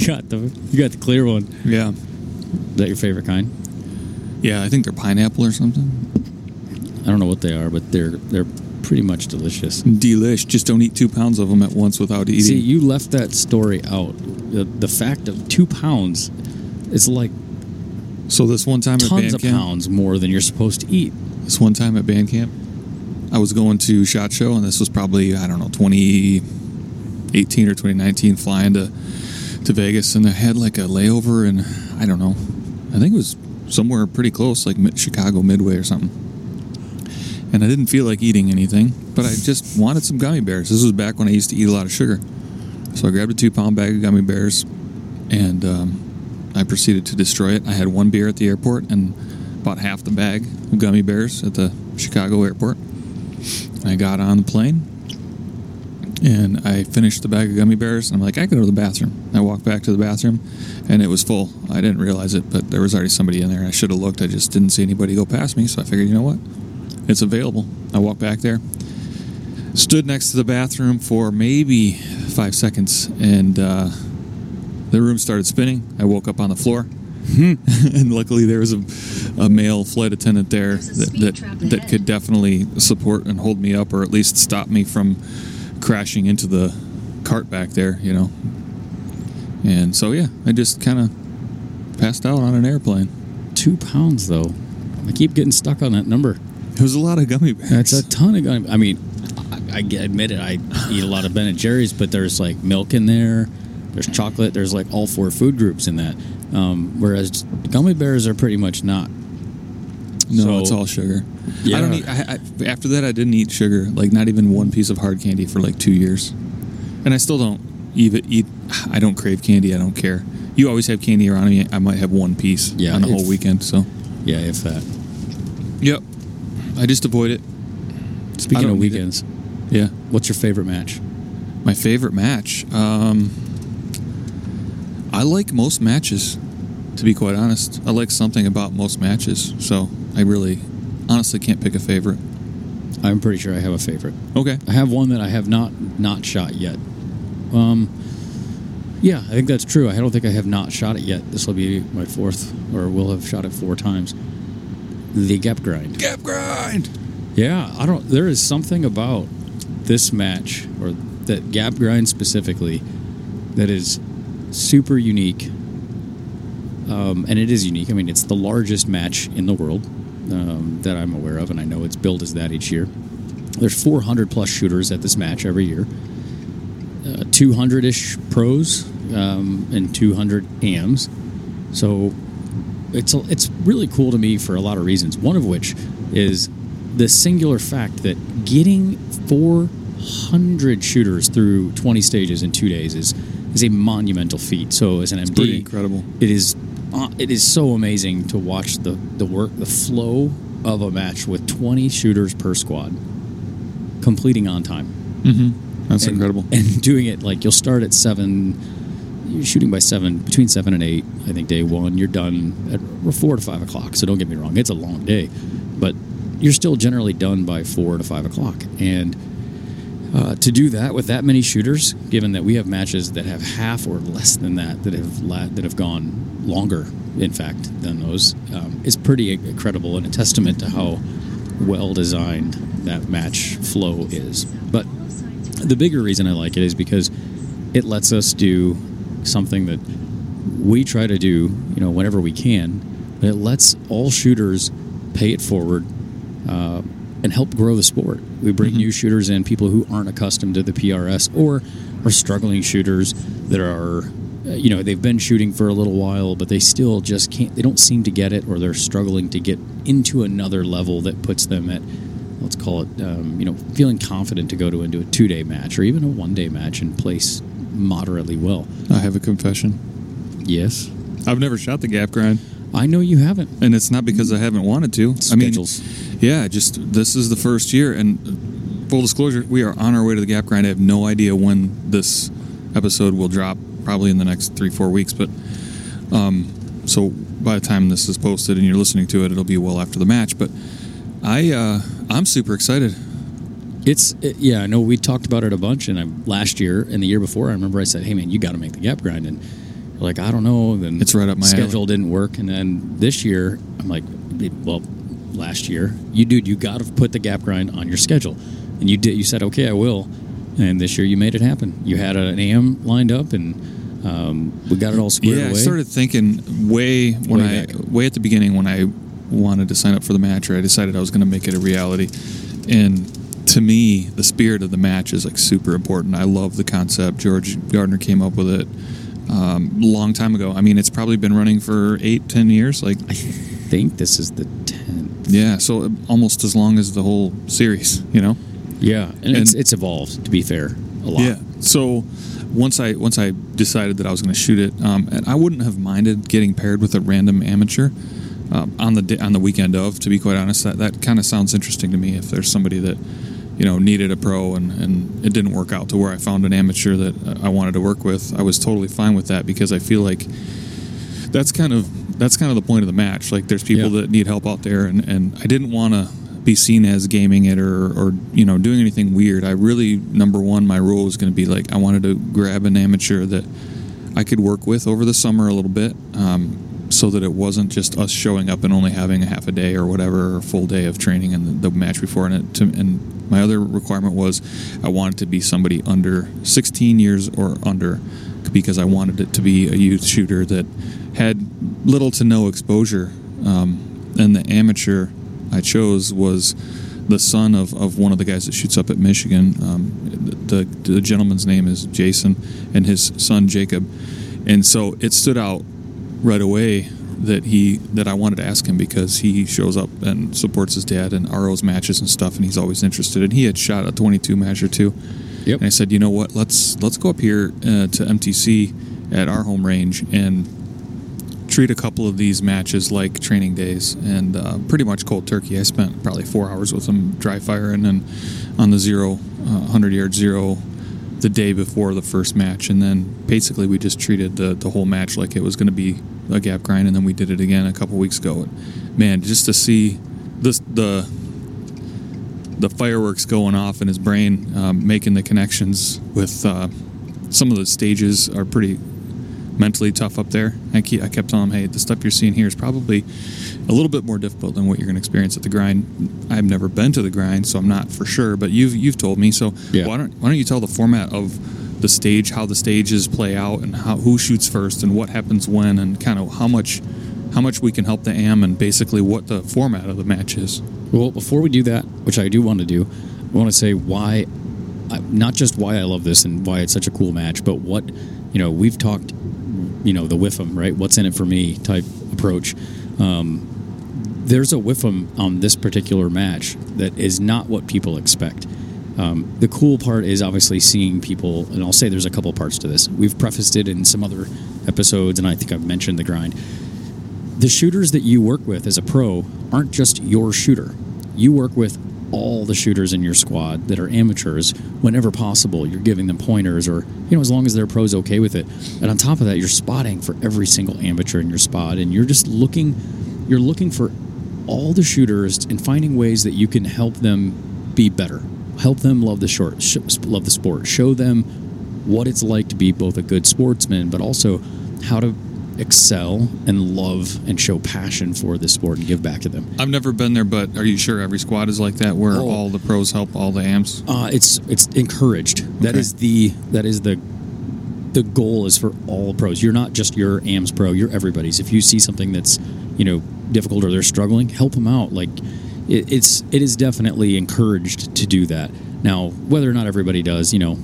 you got the you got the clear one. Yeah. Is that your favorite kind? Yeah, I think they're pineapple or something. I don't know what they are, but they're they're pretty much delicious. Delish. Just don't eat two pounds of them at once without eating. See, you left that story out. The, the fact of two pounds is like so this one time at tons band of camp, pounds more than you're supposed to eat. this one time at band camp, I was going to Shot Show, and this was probably I don't know 2018 or 2019, flying to to Vegas, and I had like a layover, and I don't know, I think it was somewhere pretty close, like Chicago Midway or something. And I didn't feel like eating anything, but I just wanted some gummy bears. This was back when I used to eat a lot of sugar, so I grabbed a two pound bag of gummy bears, and um, I proceeded to destroy it. I had one beer at the airport and bought half the bag of gummy bears at the Chicago airport. I got on the plane and I finished the bag of gummy bears. And I'm like, I could go to the bathroom. I walked back to the bathroom and it was full. I didn't realize it, but there was already somebody in there. I should have looked. I just didn't see anybody go past me. So I figured, you know what? It's available. I walked back there, stood next to the bathroom for maybe five seconds, and uh, the room started spinning. I woke up on the floor. and luckily, there was a, a male flight attendant there that, that, that could definitely support and hold me up, or at least stop me from crashing into the cart back there, you know. And so, yeah, I just kind of passed out on an airplane. Two pounds though. I keep getting stuck on that number. It was a lot of gummy bears. That's a ton of gummy. I mean, I, I admit it. I eat a lot of Ben and Jerry's, but there's like milk in there. There's chocolate. There's like all four food groups in that. Um, whereas gummy bears are pretty much not. No, So- it's all sugar. Yeah. I don't eat. I, I, after that, I didn't eat sugar. Like not even one piece of hard candy for like two years, and I still don't even eat. I don't crave candy. I don't care. You always have candy around me. I might have one piece Yeah, on the if- whole weekend. So, Yeah, if that. yep, I just avoid it. Speaking of weekends, Yeah, what's your favorite match? my favorite match. Um, I like most matches. To be quite honest, I like something about most matches. So I really, honestly, can't pick a favorite. I'm pretty sure I have a favorite. Okay. I have one that I have not not shot yet. Um, yeah, I think that's true. I don't think I have not shot it yet. This will be my fourth, or will have shot it four times. The Gap Grind. Gap grind. Yeah, I don't. There is something about this match, or that Gap Grind specifically, that is super unique. Um, and it is unique. I mean, it's the largest match in the world um, that I'm aware of, and I know it's billed as that each year. There's 400 plus shooters at this match every year. 200 ish pros um, and 200 AMs. So it's it's really cool to me for a lot of reasons. One of which is the singular fact that getting 400 shooters through 20 stages in two days is is a monumental feat. So as an MD, Pretty incredible. it is uh, it is so amazing to watch the the work the flow of a match with 20 shooters per squad completing on time Mm-hmm. That's and, incredible. and doing it like you'll start at seven you're shooting by seven between seven and eight i think day one you're done at four to five o'clock so don't get me wrong it's a long day but you're still generally done by four to five o'clock and uh, to do that with that many shooters, given that we have matches that have half or less than that that have la- that have gone longer, in fact, than those, um, is pretty incredible and a testament to how well designed that match flow is. But the bigger reason I like it is because it lets us do something that we try to do, you know, whenever we can. But it lets all shooters pay it forward uh, and help grow the sport. We bring new shooters in, people who aren't accustomed to the PRS or are struggling shooters that are, you know, they've been shooting for a little while, but they still just can't. They don't seem to get it, or they're struggling to get into another level that puts them at, let's call it, um, you know, feeling confident to go to into a two day match or even a one day match and place moderately well. I have a confession. Yes, I've never shot the gap grind, I know you haven't. and it's not because I haven't wanted to. I mean, Schedules. yeah, just this is the first year, and full disclosure, we are on our way to the gap grind. I have no idea when this episode will drop. Probably in the next three, four weeks, but um, so by the time this is posted and you're listening to it, it'll be well after the match. But I, uh, I'm super excited. It's it, yeah, I know we talked about it a bunch, and I, last year and the year before, I remember I said, "Hey man, you got to make the gap grind." And like I don't know. Then It's right up my schedule didn't work, and then this year I'm like, well, last year you dude, you got to put the gap grind on your schedule, and you did. You said okay, I will, and this year you made it happen. You had an AM lined up, and um, we got it all squared away. yeah, away. I started thinking way when Way I back. way at the beginning when I wanted to sign up for the match, or I decided I was going to make it a reality. And to me, the spirit of the match is like super important. I love the concept. George Gardner came up with it um, a long time ago. I mean, it's probably been running for eight, ten years. Like, I think this is the tenth. yeah, so almost as long as the whole series. You know. Yeah, and, it's And- it's evolved. To be fair, a lot. Yeah. So once I once I decided that I was going to shoot it, um, and I wouldn't have minded getting paired with a random amateur um, on the on the weekend of. To be quite honest, that that kind of sounds interesting to me. If there's somebody that you know needed a pro and and it didn't work out to where I found an amateur that I wanted to work with, I was totally fine with that because I feel like that's kind of that's kind of the point of the match. Like there's people Yeah. that need help out there, and and I didn't want to be seen as gaming it or or you know doing anything weird. I really number one, my rule was going to be like I wanted to grab an amateur that I could work with over the summer a little bit. Um, so that it wasn't just us showing up and only having a half a day or whatever, or full day of training and the, the match before. And, it, to, and my other requirement was I wanted to be somebody under 16 years or under because I wanted it to be a youth shooter that had little to no exposure. Um, and the amateur I chose was the son of, of one of the guys that shoots up at Michigan. Um, the, the gentleman's name is Jason, and his son Jacob. And so it stood out right away that he that I wanted to ask him because he shows up and supports his dad in RO's matches and stuff, and he's always interested. And he had shot a 22 match or two. Yep. And I said, you know what? Let's let's go up here uh, to MTC at our home range and treat a couple of these matches like training days and uh, pretty much cold turkey. I spent probably four hours with him dry firing and on the zero, uh, 100 yard zero the day before the first match. And then basically we just treated the, the whole match like it was going to be a gap grind. And then we did it again a couple weeks ago. And man, just to see this, the, the fireworks going off in his brain, um, making the connections with uh, some of the stages are pretty mentally tough up there. I, keep, I kept telling him, hey, the stuff you're seeing here is probably a little bit more difficult than what you're going to experience at the grind. I've never been to the grind, so I'm not for sure. But you've you've told me, so Yeah. why don't why don't you tell the format of the stage, how the stages play out, and how who shoots first, and what happens when, and kind of how much how much we can help the am, and basically what the format of the match is. Well, before we do that, which I do want to do, I want to say why, not just why I love this and why it's such a cool match, but what, you know, we've talked, you know, the whiffum, right? What's in it for me type approach. Um, there's a whiffum on this particular match that is not what people expect. Um, the cool part is obviously seeing people, and I'll say there's a couple parts to this. We've prefaced it in some other episodes, and I think I've mentioned the grind the shooters that you work with as a pro aren't just your shooter. You work with all the shooters in your squad that are amateurs whenever possible. You're giving them pointers or, you know, as long as their pro's okay with it. And on top of that, you're spotting for every single amateur in your spot and you're just looking you're looking for all the shooters and finding ways that you can help them be better. Help them love the short sh- love the sport. Show them what it's like to be both a good sportsman but also how to excel and love and show passion for this sport and give back to them. I've never been there, but are you sure every squad is like that, where Oh. all the pros help all the ams? Uh, it's it's encouraged. That Okay. is the that is the the goal is for all pros. You're not just your AMS pro. You're everybody's. If you see something that's you know difficult or they're struggling, help them out. Like it, it's it is definitely encouraged to do that. Now, whether or not everybody does, you know,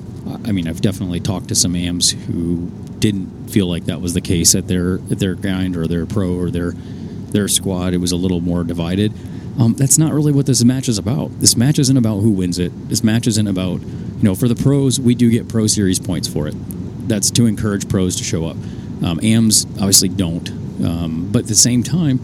I mean, I've definitely talked to some AMs who didn't feel like that was the case at their at their grind or their pro or their their squad. It was a little more divided. Um, that's not really what this match is about. This match isn't about who wins it. This match isn't about, you know, for the pros, we do get pro series points for it. That's to encourage pros to show up. Um, AMs obviously don't. Um, but at the same time,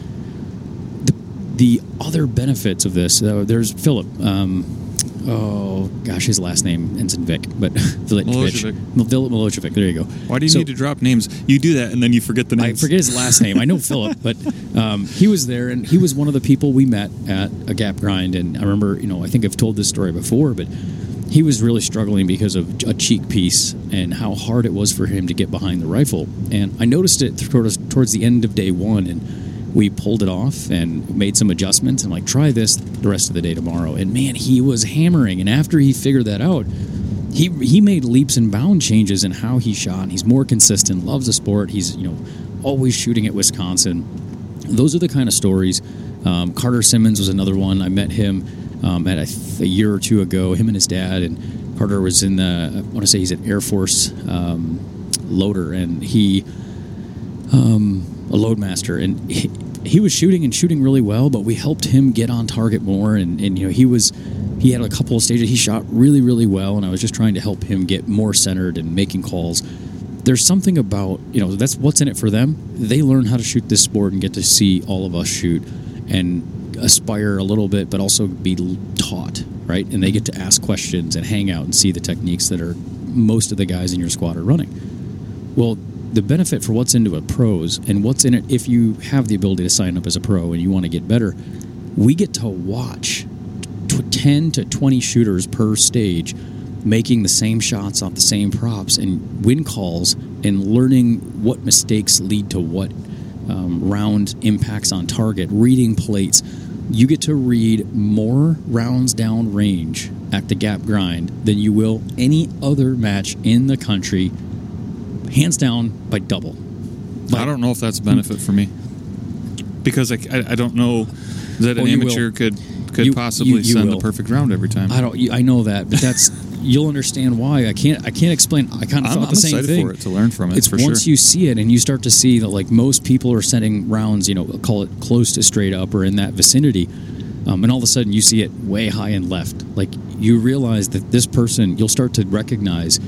the, the other benefits of this, uh, there's Philip. Um, oh, gosh, his last name ends in Vic, but Philip Milosevic. Philip Milosevic, there you go. Why do you So- need to drop names? You do that, and then you forget the name. I forget his last name. I know Philip, but um, he was there, and he was one of the people we met at a Gap Grind. And I remember, you know, I think I've told this story before, but he was really struggling because of a cheek piece and how hard it was for him to get behind the rifle. And I noticed it towards, towards the end of day one, and we pulled it off and made some adjustments. And like, try this the rest of the day tomorrow. And man, he was hammering. And after he figured that out, he he made leaps and bound changes in how he shot. He's more consistent, loves the sport. He's you know always shooting at Wisconsin. Those are the kind of stories. Um, Carter Simmons was another one. I met him um, at a, a, year or two ago. Him and his dad and Carter was in the. I want to say he's an Air Force um, loader, and he um, a loadmaster, and he, he was shooting and shooting really well. But we helped him get on target more, and, and you know he was he had a couple of stages. He shot really, really well, and I was just trying to help him get more centered and making calls. There's something about you know that's what's in it for them. They learn how to shoot this sport and get to see all of us shoot and aspire a little bit, but also be taught right. And they get to ask questions and hang out and see the techniques that are most of the guys in your squad are running. Well, the benefit for what's into a pros and what's in it if you have the ability to sign up as a pro and you want to get better, we get to watch 10 to 20 shooters per stage making the same shots off the same props and win calls and learning what mistakes lead to what um, round impacts on target, reading plates. You get to read more rounds down range at the gap grind than you will any other match in the country, hands down by double. I don't know if that's a benefit for me because I, I, I don't know that an oh, amateur could could you, possibly you, you send will. the perfect round every time. I don't. I know that, but that's you'll understand why. I can't. I can't explain. I kind of thought I'm the same thing. for it to learn from it. It's once sure. Once you see it and you start to see that like most people are sending rounds. You know, call it close to straight up or in that vicinity. Um, and all of a sudden you see it way high and left. Like you realize that this person, you'll start to recognize,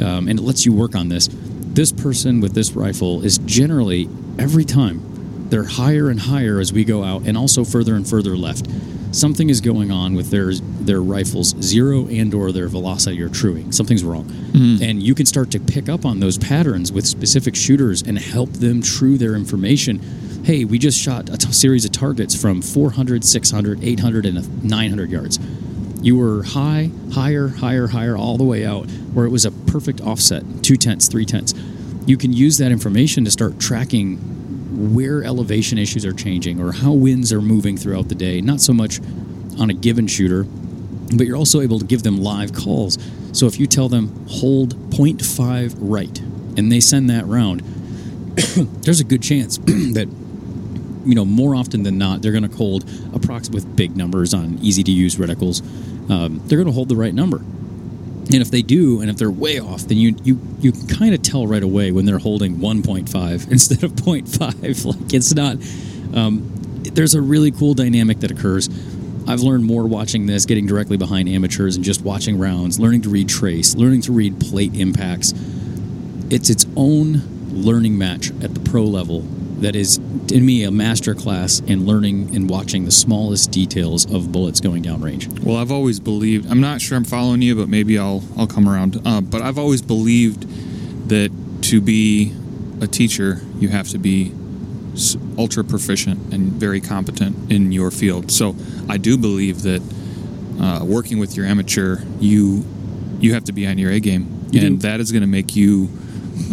um, and it lets you work on this. This person with this rifle is generally every time they're higher and higher as we go out, and also further and further left. Something is going on with their their rifles zero and or their velocity or truing. Something's wrong. Mm-hmm. and you can start to pick up on those patterns with specific shooters and help them true their information. Hey we just shot a t- series of targets from 400 600 800 and 900 yards you were high higher higher higher all the way out where it was a perfect offset two tenths three tenths you can use that information to start tracking where elevation issues are changing or how winds are moving throughout the day, not so much on a given shooter, but you're also able to give them live calls. So if you tell them hold 0.5 right and they send that round, there's a good chance that you know more often than not they're going to hold approximately with big numbers on easy to use reticles. Um, they're going to hold the right number. And if they do, and if they're way off, then you you you kind of tell right away when they're holding 1.5 instead of 0.5. Like it's not. Um, there's a really cool dynamic that occurs. I've learned more watching this, getting directly behind amateurs, and just watching rounds, learning to read trace, learning to read plate impacts. It's its own learning match at the pro level that is in me a master class in learning and watching the smallest details of bullets going down range. Well, I've always believed. I'm not sure I'm following you, but maybe I'll I'll come around. Uh, but I've always believed that to be a teacher, you have to be ultra proficient and very competent in your field. So I do believe that uh, working with your amateur, you you have to be on your A game, you and do. that is going to make you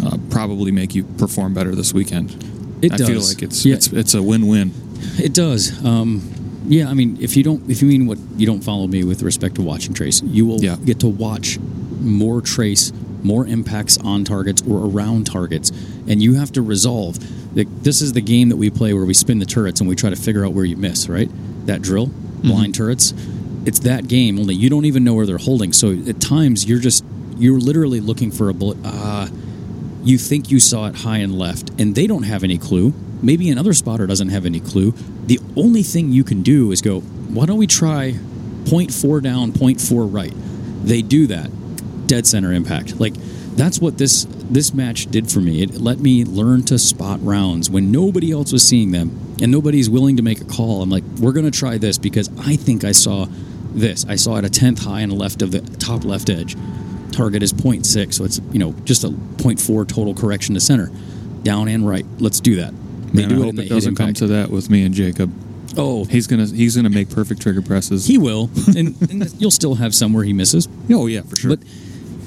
uh, probably make you perform better this weekend. It I does. feel like it's yeah. it's it's a win-win. It does. Um, yeah, I mean, if you don't, if you mean what you don't follow me with respect to watching trace, you will yeah. get to watch more trace, more impacts on targets or around targets, and you have to resolve. that this is the game that we play where we spin the turrets and we try to figure out where you miss. Right, that drill, mm-hmm. blind turrets. It's that game. Only you don't even know where they're holding. So at times you're just you're literally looking for a bullet. Ah. Uh, you think you saw it high and left, and they don't have any clue. Maybe another spotter doesn't have any clue. The only thing you can do is go, why don't we try 0.4 down, 0.4 right? They do that. Dead center impact. Like, that's what this this match did for me. It let me learn to spot rounds when nobody else was seeing them and nobody's willing to make a call. I'm like, we're to try this because I think I saw this. I saw it a tenth high and left of the top left edge target is 0.6, so it's you know just a 0.4 total correction to center, down and right. Let's do that. They Man, do I hope it, it doesn't come to that with me and Jacob. Oh, He's gonna he's gonna make perfect trigger presses. he will, and, and you'll still have some where he misses. oh yeah, for sure. But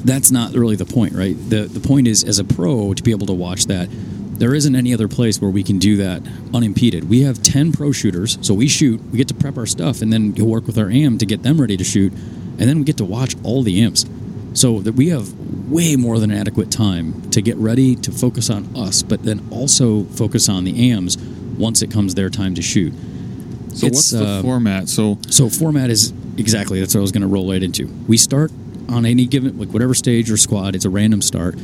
that's not really the point, right? The the point is as a pro to be able to watch that. There isn't any other place where we can do that unimpeded. We have 10 pro shooters, so we shoot, we get to prep our stuff, and then go work with our AM to get them ready to shoot, and then we get to watch all the AMs. So that we have way more than adequate time to get ready to focus on us, but then also focus on the AMs once it comes their time to shoot. so it's, what's the uh, format? So So format is exactly that's what I was going to roll right into. We start on any given like whatever stage or squad. It's a random start.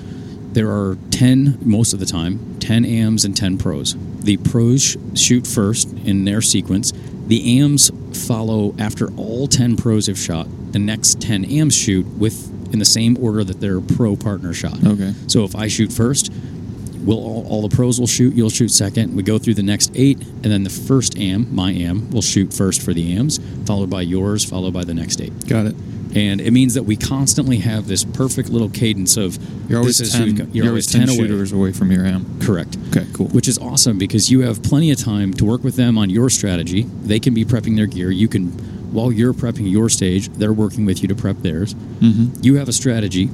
There are ten most of the time, ten AMs and ten pros. The pros sh- shoot first in their sequence. The AMs follow after all ten pros have shot. The next ten AMs shoot with in the same order that their pro partner shot. Okay. So if I shoot first, we'll all, all the pros will shoot. You'll shoot second. We go through the next eight, and then the first AM, my AM, will shoot first for the AMs, followed by yours, followed by the next eight. got it. And it means that we constantly have this perfect little cadence of You're always this is ten. You're, you're, always ten, ten, away. shooters away from your am. Correct. Okay, cool. Which is awesome because you have plenty of time to work with them on your strategy. They can be prepping their gear. You can, while you're prepping your stage, they're working with you to prep theirs. Mm-hmm. You have a strategy.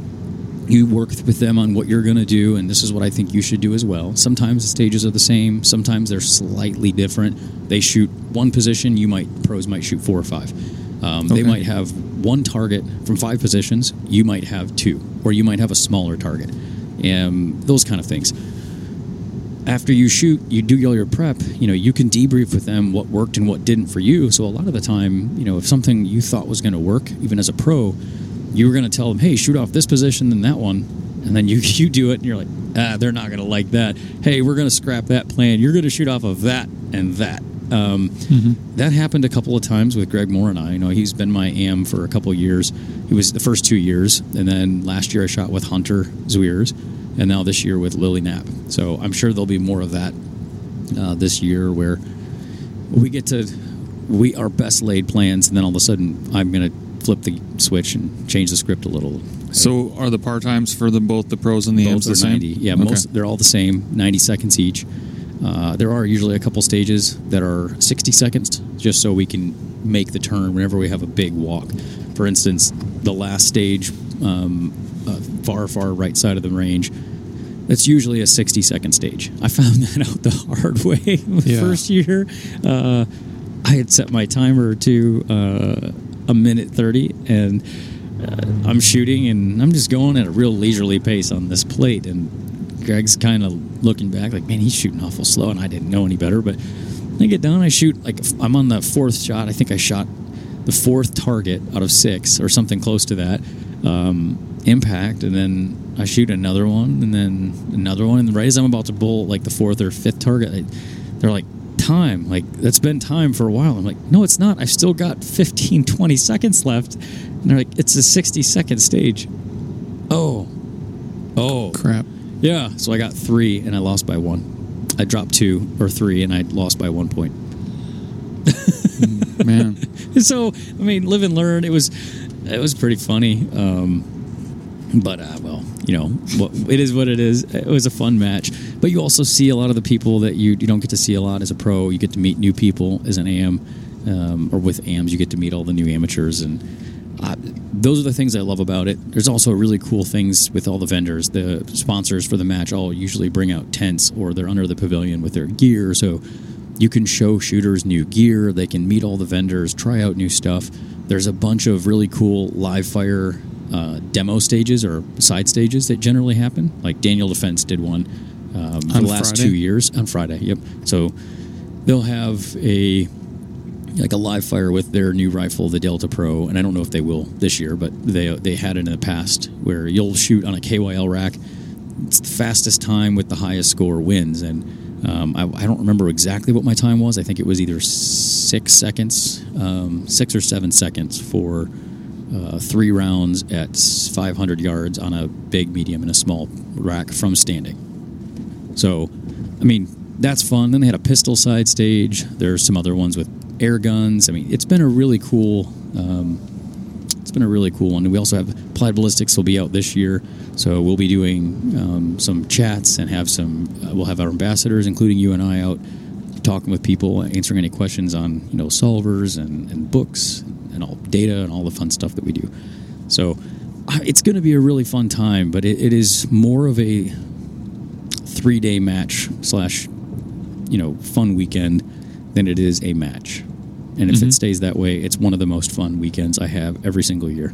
You work with them on what you're going to do, and this is what I think you should do as well. Sometimes the stages are the same. Sometimes they're slightly different. They shoot one position. You might pros might shoot four or five. Um, They might have one target from five positions. You might have two, or you might have a smaller target. and those kind of things after you shoot, you do all your prep, you know, you can debrief with them what worked and what didn't for you. So a lot of the time, you know, if something you thought was going to work, even as a pro, you were going to tell them, "Hey, shoot off this position, then that one," and then you you do it, and you're like, "Ah, they're not going to like that." Hey, we're going to scrap that plan. You're going to shoot off of that and that. Um, That happened a couple of times with Greg Moore and I. You know, he's been my AM for a couple of years. He was the first two years, and then last year I shot with Hunter Zwiers, and now this year with Lily Knapp. So I'm sure there'll be more of that uh, this year where we get to we our best laid plans, and then all of a sudden I'm going to flip the switch and change the script a little. So are the par times for the both the pros and the Both the are same? Yeah, Okay. most they're all the same, 90 seconds each. Uh, there are usually a couple stages that are 60 seconds, just so we can make the turn whenever we have a big walk. For instance, the last stage, um, far, far right side of the range, that's usually a 60 second stage. I found that out the hard way the Yeah. first year. Uh, I had set my timer to uh, a minute 30, and uh, I'm shooting, and I'm just going at a real leisurely pace on this plate. And Greg's kind of looking back, like, man, he's shooting awful slow, and I didn't know any better. But I get down, I shoot, like, I'm on the fourth shot. I think I shot the fourth target out of six, or something close to that. Um, impact, and then I shoot another one, and then another one. And right as I'm about to bowl, like, the fourth or fifth target, they're like, time like that's been time for a while. I'm like no it's not. I've still got 15 20 seconds left. And they're like it's a 60 second stage. Oh. Oh. Crap. yeah so i got three and i lost by one. I dropped two or three and i lost by one point. Man. so i mean live and learn it was it was pretty funny. Um but uh, well, you know, it is what it is. It was a fun match, but you also see a lot of the people that you you don't get to see a lot as a pro. You get to meet new people as an AM, um, or with AMs, you get to meet all the new amateurs, and uh, those are the things I love about it. There's also really cool things with all the vendors. The sponsors for the match all usually bring out tents, or they're under the pavilion with their gear, so you can show shooters new gear. They can meet all the vendors, try out new stuff. There's a bunch of really cool live fire uh, demo stages or side stages that generally happen. Like Daniel Defense did one um, for On the last Friday? two years on Friday. Yep. So they'll have a like a live fire with their new rifle, the Delta Pro, and I don't know if they will this year, but they they had it in the past where you'll shoot on a KYL rack. It's the fastest time with the highest score wins, and um, I, I don't remember exactly what my time was. I think it was either six seconds, um, six or seven seconds for uh, three rounds at 500 yards on a big, medium, and a small rack from standing. So, I mean, that's fun. Then they had a pistol side stage. There's some other ones with air guns. I mean, it's been a really cool. Um, it's been a really cool one. We also have Applied Ballistics will be out this year, so we'll be doing um, some chats and have some. Uh, we'll have our ambassadors, including you and I, out talking with people, answering any questions on you know solvers and, and books and all data and all the fun stuff that we do. So uh, it's going to be a really fun time, but it, it is more of a three day match slash you know fun weekend than it is a match. And if Mhm. it stays that way, it's one of the most fun weekends I have every single year.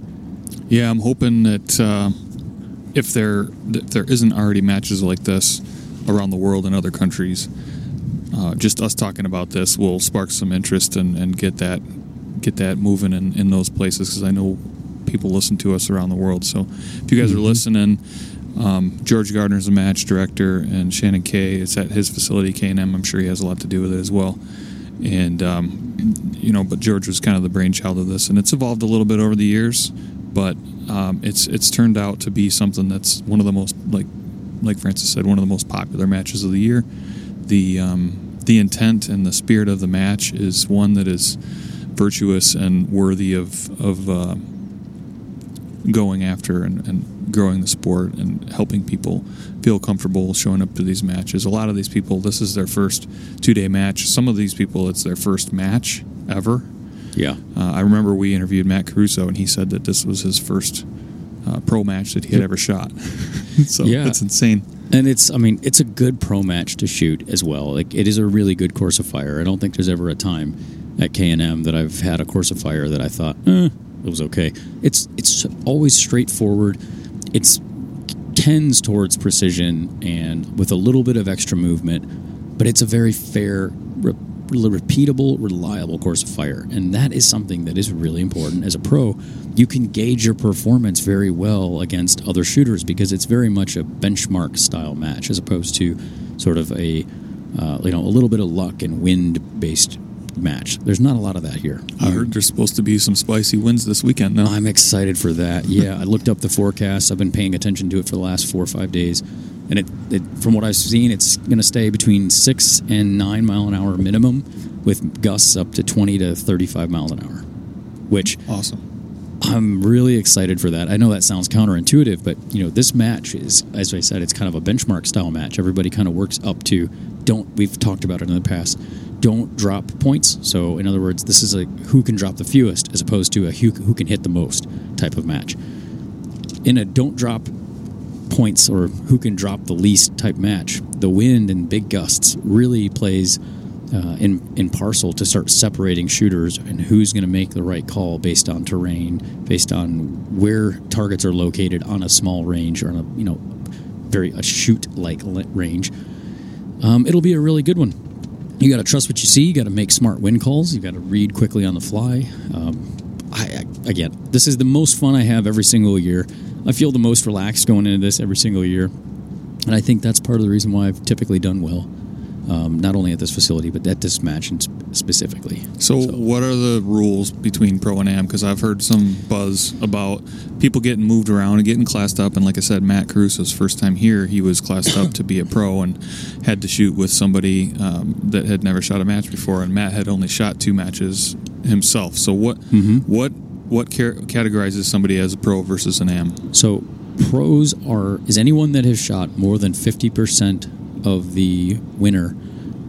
Yeah, I'm hoping that uh, if there if there isn't already matches like this around the world in other countries, uh, just us talking about this will spark some interest and, and get that get that moving in, in those places because I know people listen to us around the world. So if you guys are Mhm. listening, um, George is a match director, and Shannon Kay is at his facility K and M. I'm sure he has a lot to do with it as well. And um, you know, but George was kind of the brainchild of this, and it's evolved a little bit over the years. But um, it's it's turned out to be something that's one of the most like like Francis said, one of the most popular matches of the year. The um, the intent and the spirit of the match is one that is virtuous and worthy of of uh, going after and, and growing the sport and helping people feel comfortable showing up to these matches. A lot of these people, this is their first two day match. Some of these people, it's their first match ever. Yeah. Uh, I remember we interviewed Matt Caruso, and he said that this was his first uh, pro match that he had ever shot. so Yeah. that's insane. And it's, I mean, it's a good pro match to shoot as well. Like it is a really good course of fire. I don't think there's ever a time at K and M that I've had a course of fire that I thought, eh, it was okay. It's it's always straightforward. It's tends towards precision and with a little bit of extra movement, but it's a very fair, re- repeatable, reliable course of fire, and that is something that is really important as a pro. You can gauge your performance very well against other shooters because it's very much a benchmark style match as opposed to sort of a uh, you know a little bit of luck and wind based match. There's not a lot of that here. I heard there's supposed to be some spicy winds this weekend. Now, I'm excited for that. Yeah, I looked up the forecast. I've been paying attention to it for the last four or five days, and it, it from what I've seen, it's going to stay between six and nine mile an hour minimum, with gusts up to 20 to 35 miles an hour. Which awesome. I'm really excited for that. I know that sounds counterintuitive, but you know this match is, as I said, it's kind of a benchmark style match. Everybody kind of works up to. Don't we've talked about it in the past. Don't drop points. So in other words, this is a who can drop the fewest as opposed to a who, who can hit the most type of match. In a don't drop points or who can drop the least type match, the wind and big gusts really plays uh, in in parcel to start separating shooters and who's going to make the right call based on terrain, based on where targets are located on a small range or on a you know very a chute like range. Um, it'll be a really good one. You got to trust what you see. You got to make smart wind calls. You got to read quickly on the fly. Um, I, I again, this is the most fun I have every single year. I feel the most relaxed going into this every single year, and I think that's part of the reason why I've typically done well. Um, not only at this facility, but at this match and specifically. So, what are the rules between pro and am? Because I've heard some buzz about people getting moved around and getting classed up. And like I said, Matt Caruso's first time here, he was classed up to be a pro and had to shoot with somebody um, that had never shot a match before. And Matt had only shot two matches himself. So, what Mhm. what what car- categorizes somebody as a pro versus an am? So pros are is anyone that has shot more than fifty percent of the winner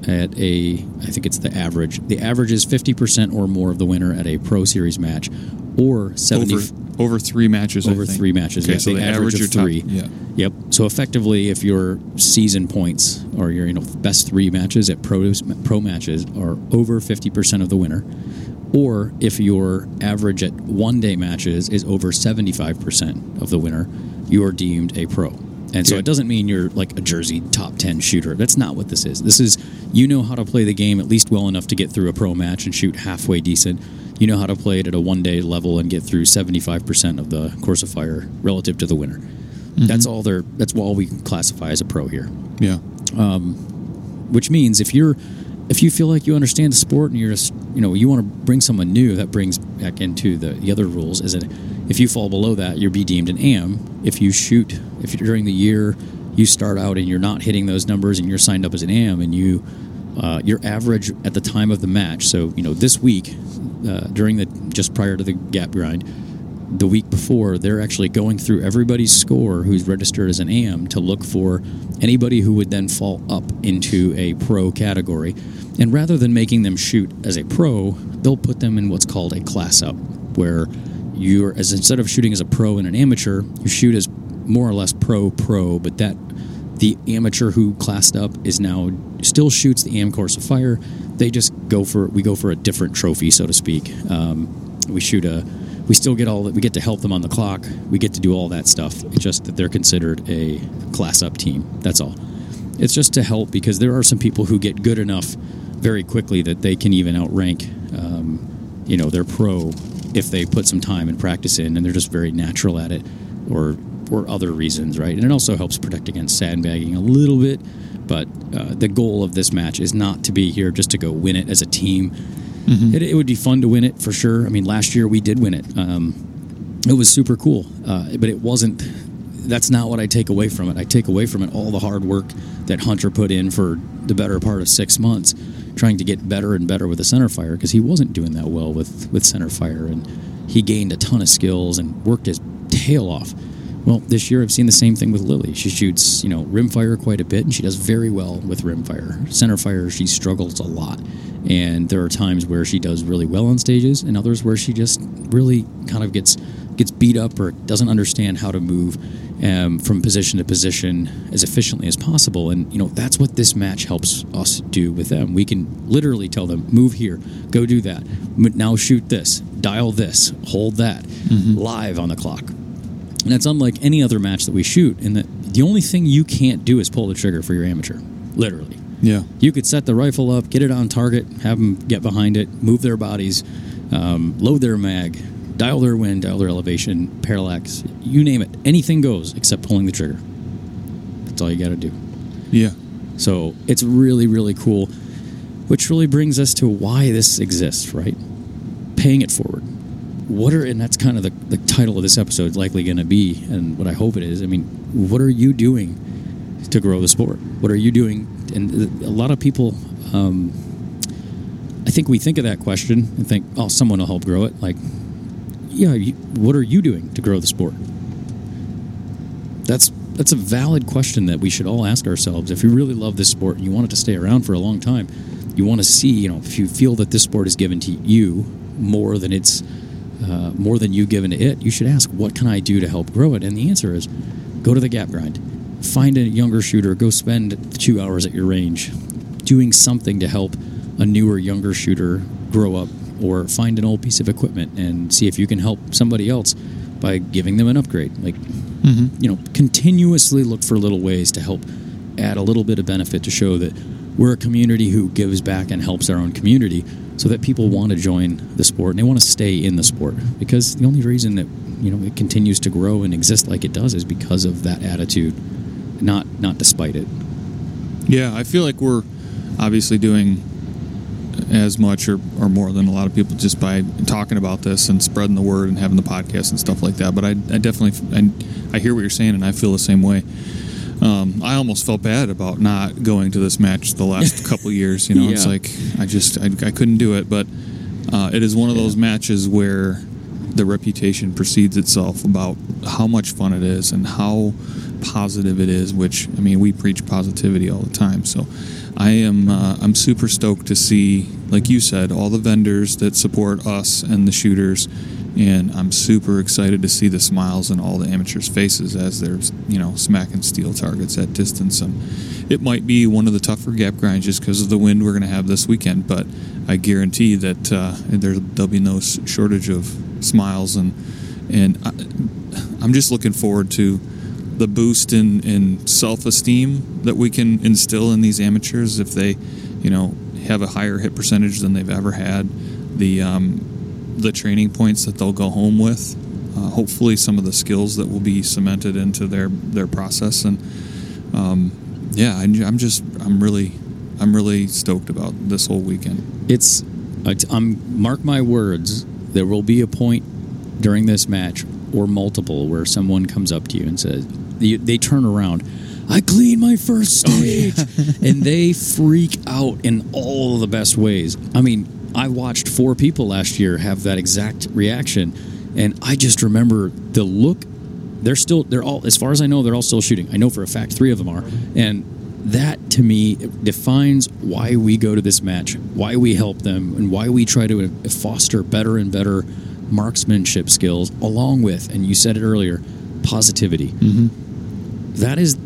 at a I think it's the average. The average is fifty percent or more of the winner at a pro series match, or seventy Over over three matches. I over think. three matches. Okay, yeah, so the the average, average of your top- three. yeah. Yep. So effectively, if your season points or your you know best three matches at pros pro matches are over fifty percent of the winner, or if your average at one day matches is over seventy five percent of the winner, you are deemed a pro. And so Okay. it doesn't mean you're like a jersey top 10 shooter. That's not what this is. This is you know how to play the game at least well enough to get through a pro match and shoot halfway decent. You know how to play it at a one day level and get through 75% of the course of fire relative to the winner. Mm-hmm. That's all they're that's all we can classify as a pro here. Yeah. Um, which means if you're if you feel like you understand the sport and you're just you know you want to bring someone new that brings back into the, the other rules is that if you fall below that you're be deemed an am if you shoot if during the year you start out and you're not hitting those numbers and you're signed up as an am and you uh, your average at the time of the match so you know this week uh, during the just prior to the gap grind the week before, they're actually going through everybody's score who's registered as an AM to look for anybody who would then fall up into a pro category. And rather than making them shoot as a pro, they'll put them in what's called a class up, where you're as instead of shooting as a pro and an amateur, you shoot as more or less pro pro, but that the amateur who classed up is now still shoots the AM course of fire. They just go for we go for a different trophy, so to speak. Um, we shoot a we still get all that we get to help them on the clock. We get to do all that stuff. It's just that they're considered a class up team. That's all. It's just to help because there are some people who get good enough very quickly that they can even outrank, um, you know, their pro if they put some time and practice in, and they're just very natural at it, or or other reasons, right? And it also helps protect against sandbagging a little bit. But uh, the goal of this match is not to be here just to go win it as a team. Mm-hmm. It, it, would be fun to win it for sure. I mean, last year we did win it. Um, it was super cool, uh, but it wasn't. That's not what I take away from it. I take away from it all the hard work that Hunter put in for the better part of six months trying to get better and better with the center fire because he wasn't doing that well with, with center fire. And he gained a ton of skills and worked his tail off. Well, this year I've seen the same thing with Lily. She shoots, you know, rimfire quite a bit, and she does very well with rimfire. Center fire, she struggles a lot, and there are times where she does really well on stages, and others where she just really kind of gets gets beat up or doesn't understand how to move um, from position to position as efficiently as possible. And you know that's what this match helps us do with them. We can literally tell them, "Move here, go do that. Now shoot this, dial this, hold that, mm-hmm. live on the clock." And it's unlike any other match that we shoot in that the only thing you can't do is pull the trigger for your amateur, literally. Yeah. You could set the rifle up, get it on target, have them get behind it, move their bodies, um, load their mag, dial their wind, dial their elevation, parallax, you name it. Anything goes except pulling the trigger. That's all you got to do. Yeah. So it's really, really cool, which really brings us to why this exists, right? Paying it forward. What are, and that's kind of the, the title of this episode is likely going to be, and what I hope it is. I mean, what are you doing to grow the sport? What are you doing? And a lot of people, um, I think we think of that question and think, oh, someone will help grow it. Like, yeah, you, what are you doing to grow the sport? That's that's a valid question that we should all ask ourselves. If you really love this sport and you want it to stay around for a long time, you want to see, you know, if you feel that this sport is given to you more than it's uh, more than you given to it, you should ask, what can I do to help grow it? And the answer is, go to the gap grind, find a younger shooter, go spend two hours at your range, doing something to help a newer, younger shooter grow up or find an old piece of equipment and see if you can help somebody else by giving them an upgrade. Like, mm-hmm. you know, continuously look for little ways to help add a little bit of benefit to show that we're a community who gives back and helps our own community so that people want to join the sport and they want to stay in the sport because the only reason that you know it continues to grow and exist like it does is because of that attitude not not despite it yeah i feel like we're obviously doing as much or, or more than a lot of people just by talking about this and spreading the word and having the podcast and stuff like that. But I, I definitely I, I hear what you're saying and I feel the same way. Um, I almost felt bad about not going to this match the last couple years. You know, yeah. it's like I just I, I couldn't do it. But uh, it is one of those yeah. matches where the reputation precedes itself about how much fun it is and how positive it is. Which I mean, we preach positivity all the time. So I am uh, I'm super stoked to see, like you said, all the vendors that support us and the shooters, and I'm super excited to see the smiles on all the amateurs' faces as they're you know smacking steel targets at distance. Um, it might be one of the tougher gap grinds just because of the wind we're going to have this weekend, but I guarantee that uh, there, there'll be no shortage of smiles and and I, I'm just looking forward to the boost in, in self esteem that we can instill in these amateurs if they, you know, have a higher hit percentage than they've ever had. The um, the training points that they'll go home with. Uh, hopefully, some of the skills that will be cemented into their their process. And um, yeah, I, I'm just I'm really I'm really stoked about this whole weekend. It's I'm mark my words. There will be a point during this match or multiple where someone comes up to you and says, they, they turn around. I cleaned my first stage, oh, yeah. and they freak out in all the best ways. I mean, I watched four people last year have that exact reaction, And I just remember the look. They're still, they're all, as far as I know, they're all still shooting. I know for a fact three of them are. And that to me defines why we go to this match, why we help them, and why we try to foster better and better marksmanship skills, along with, and you said it earlier, positivity. Mm-hmm. That is,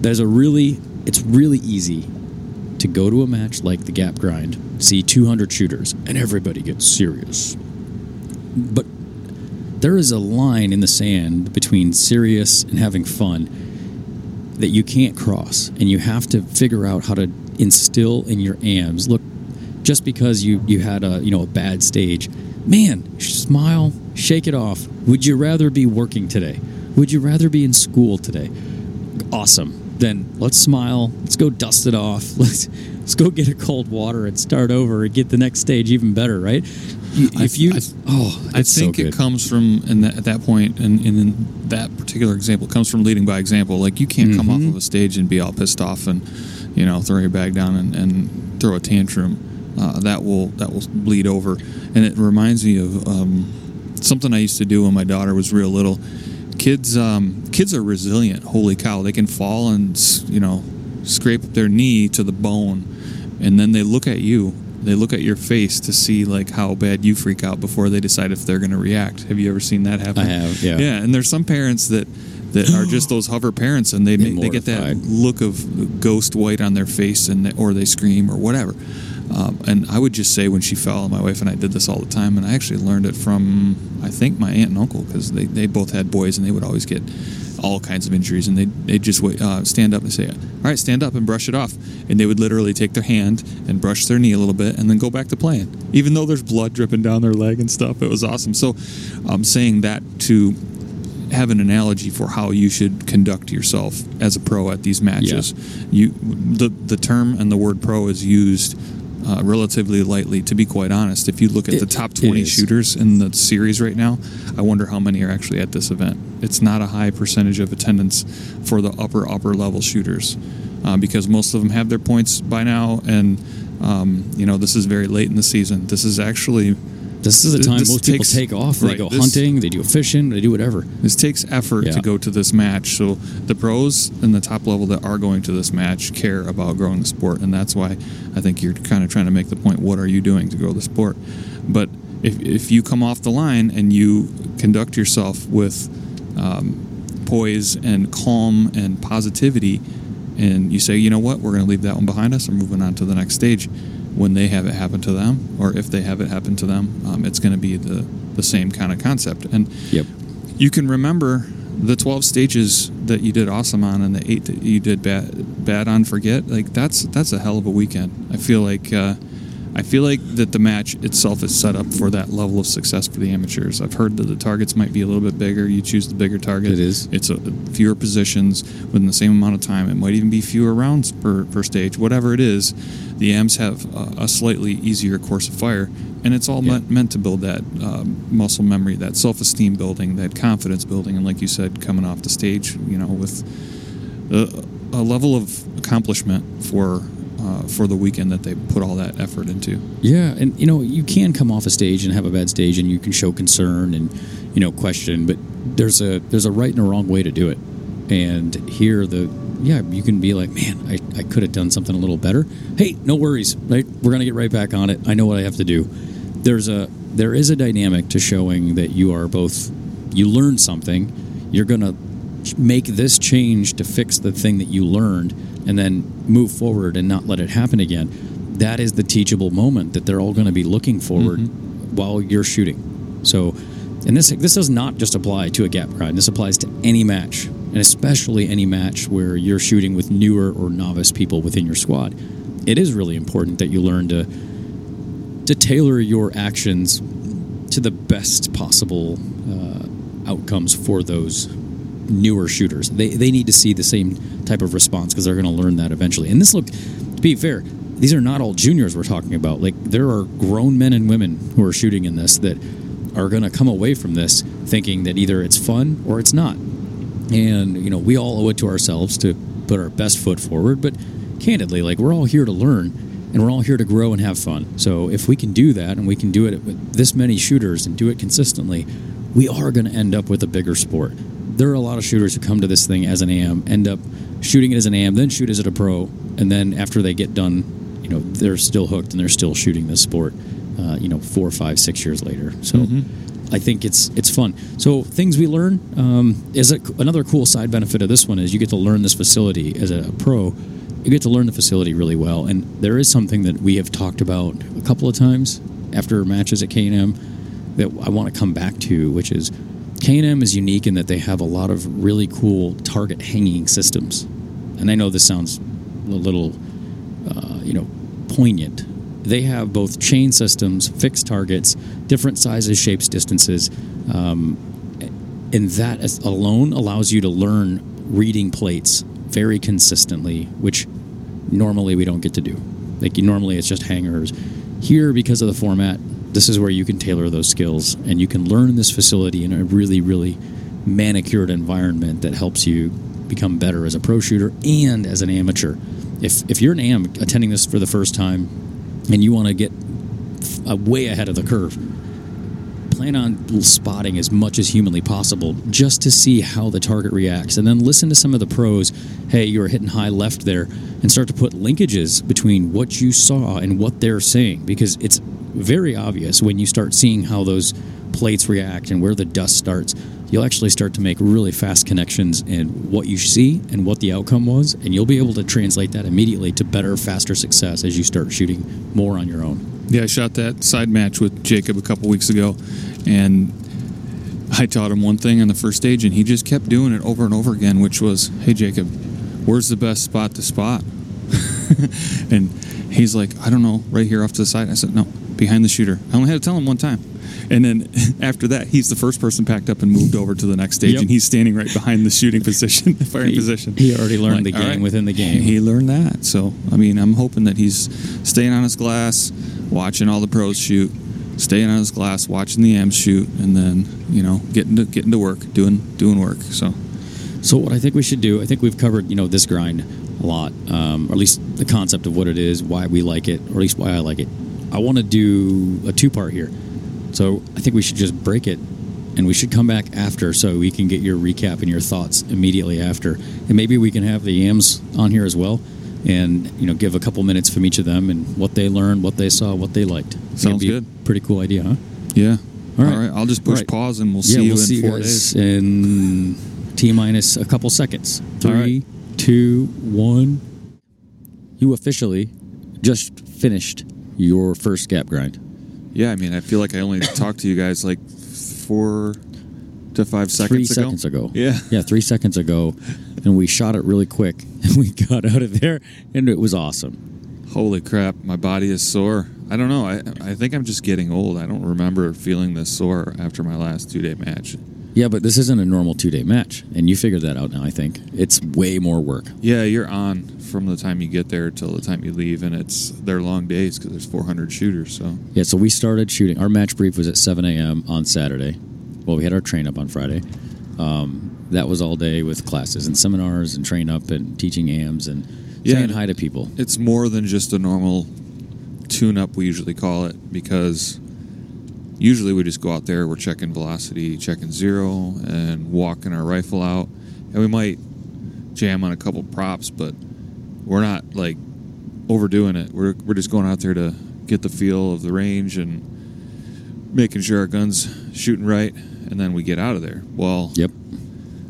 that is a really, it's really easy to go to a match like the Gap Grind, see 200 shooters, and everybody gets serious. But there is a line in the sand between serious and having fun that you can't cross, and you have to figure out how to instill in your AMs. Look, just because you you had a you know a bad stage, man, smile, shake it off. Would you rather be working today? Would you rather be in school today? Awesome. Then let's smile. Let's go dust it off. Let's let's go get a cold water and start over and get the next stage even better, right? If you, I- oh, I it's so think it comes from, and that, at that point, and, and in that particular example, it comes from leading by example. Like you can't come off Mhm. of a stage and be all pissed off and, you know, throw your bag down and, and throw a tantrum. Uh, that will that will bleed over, and it reminds me of um, something I used to do when my daughter was real little. Kids, um, kids are resilient. Holy cow! They can fall and you know scrape their knee to the bone, and then they look at you. They look at your face to see like how bad you freak out before they decide if they're going to react. Have you ever seen that happen? I have, yeah. Yeah, and there's some parents that that are just those hover parents, and they Get they get that look of ghost white on their face, and they, or they scream or whatever. Um, and I would just say when she fell, my wife and I did this all the time, and I actually learned it from I think my aunt and uncle because they, they both had boys, and they would always get all kinds of injuries, and they they just uh, stand up and say, "All right, stand up and brush it off," and they would literally take their hand and brush their knee a little bit, and then go back to playing, even though there's blood dripping down their leg and stuff. It was awesome. So, I'm saying that to have an analogy for how you should conduct yourself as a pro at these matches. You the the term and the word pro is used uh, relatively lightly. To be quite honest, if you look at It- the top twenty shooters in the series right now, I wonder how many are actually at this event. It's not a high percentage of attendance for the upper upper level shooters uh, because most of them have their points by now, and um, you know this is very late in the season. This is actually This is the Th- time this most takes- people take off. They right, go this- hunting, they do fishing, they do whatever. This takes effort Yeah. to go to this match. So the pros in the top level that are going to this match care about growing the sport, and that's why I think you're kind of trying to make the point: what are you doing to grow the sport? But if if you come off the line and you conduct yourself with um, poise and calm and positivity, and you say, you know what, we're going to leave that one behind us, and moving on to the next stage. When they have it happen to them, or if they have it happen to them, um, it's going to be the the same kind of concept. And Yep. you can remember the 12 stages that you did awesome on and the eight that you did bad, bad on forget like that's that's a hell of a weekend i feel like uh, i feel like that the match itself is set up for that level of success for the amateurs. I've heard that the targets might be a little bit bigger. You choose the bigger target. It is. it's a, fewer positions within the same amount of time. It might even be fewer rounds per, per stage. Whatever it is the AMs have a, a slightly easier course of fire and it's all Yeah. meant, meant to build that um, muscle memory, that self-esteem building, that confidence building, and like you said, coming off the stage, you know, with a, a level of accomplishment for uh, for the weekend that they put all that effort into. Yeah, and you know you can come off a stage and have a bad stage, and you can show concern and you know question, but there's a there's a right and a wrong way to do it. And here the yeah you can be like, man, I, I could have done something a little better. Hey, no worries, right? We're gonna get right back on it. I know what I have to do. There's a there is a dynamic to showing that you are both you learned something. You're gonna make this change to fix the thing that you learned and then move forward and not let it happen again that is the teachable moment that they're all going to be looking forward while you're shooting. So and this this does not just apply to a gap grind this applies to any match and especially any match where you're shooting with newer or novice people within your squad. It is really important that you learn to to tailor your actions to the best possible uh, outcomes for those newer shooters. They, they need to see the same type of response because they're going to learn that eventually. And this look, to be fair, these are not all juniors we're talking about. Like there are grown men and women who are shooting in this that are going to come away from this thinking that either it's fun or it's not. And you know, we all owe it to ourselves to put our best foot forward. But candidly, like we're all here to learn and we're all here to grow and have fun. So if we can do that and we can do it with this many shooters and do it consistently, we are going to end up with a bigger sport. There are a lot of shooters who come to this thing as an AM, end up shooting it as an AM, then shoot as a pro, and then after they get done, you know, they're still hooked and they're still shooting this sport. Uh, you know, four, five, six years later. So. I think it's it's fun. So things we learn um, is a, another cool side benefit of this one is you get to learn this facility as a pro. You get to learn the facility really well, and there is something that we have talked about a couple of times after matches at K and M that I want to come back to, which is K and M is unique in that they have a lot of really cool target hanging systems, and I know this sounds a little uh, you know poignant they have both chain systems, fixed targets, different sizes, shapes, distances, um, and that alone allows you to learn reading plates very consistently, which normally we don't get to do. Like normally it's just hangers. Here, because of the format, this is where you can tailor those skills and you can learn in this facility in a really, really manicured environment that helps you become better as a pro shooter and as an amateur. If, if you're an AM attending this for the first time and you want to get way ahead of the curve, plan on spotting as much as humanly possible just to see how the target reacts. And then listen to some of the pros. Hey, you're hitting high left there, and start to put linkages between what you saw and what they're saying because it's very obvious when you start seeing how those plates react and where the dust starts. You'll actually start to make really fast connections in what you see and what the outcome was, and you'll be able to translate that immediately to better, faster success as you start shooting more on your own. Yeah, I shot that side match with Jacob a couple weeks ago, and I taught him one thing on the first stage, and he just kept doing it over and over again, which was, "Hey, Jacob, where's the best spot to spot?" and he's like, "I don't know, right here off to the side." I said, "No, behind the shooter." I only had to tell him one time. And then after that, he's the first person packed up and moved over to the next stage, Yep. and he's standing right behind the shooting position, the firing He- position. he already learned the all game within the game. He learned that. So, I mean, I'm hoping that he's staying on his glass, watching all the pros shoot, staying on his glass, watching the AMs shoot, and then you know getting to getting to work, doing doing work. So, So what I think we should do, I think we've covered you know this grind a lot, um, or at least the concept of what it is, why we like it, or at least why I like it. I want to do a two part here, so I think we should just break it, and we should come back after so we can get your recap and your thoughts immediately after, and maybe we can have the AMs on here as well, and you know give a couple minutes from each of them and what they learned, what they saw, what they liked. Sounds good. Pretty cool idea, huh? yeah. All right. All right. I'll just push right. pause and we'll yeah, see you we'll in see you four guys days. in T minus a couple seconds. All right. Three, two, one. You officially just finished your first gap grind. Yeah, I mean, I feel like I only talked to you guys like four to five seconds three ago. seconds ago. Yeah. Yeah, three seconds ago. And we shot it really quick. And we got out of there, and it was awesome. Holy crap, my body is sore. I don't know. I I think I'm just getting old. I don't remember feeling this sore after my last two day match. Yeah, but this isn't a normal two day match. And you figured that out now, I think. It's way more work. Yeah, you're on from the time you get there till the time you leave, and it's they're long days because there's 400 shooters. So Yeah, so we started shooting. Our match brief was at 7 a.m. on Saturday. Well, we had our train up on Friday. Um, that was all day with classes and seminars and train up and teaching AMs and Yeah. saying hi to people. it's more than just a normal tune up. We usually call it because usually we just go out there, we're checking velocity, checking zero, and walking our rifle out, and we might jam on a couple props, but we're not like overdoing it. We're we're just going out there to get the feel of the range and making sure our guns shooting right, and then we get out of there. Well, Yep.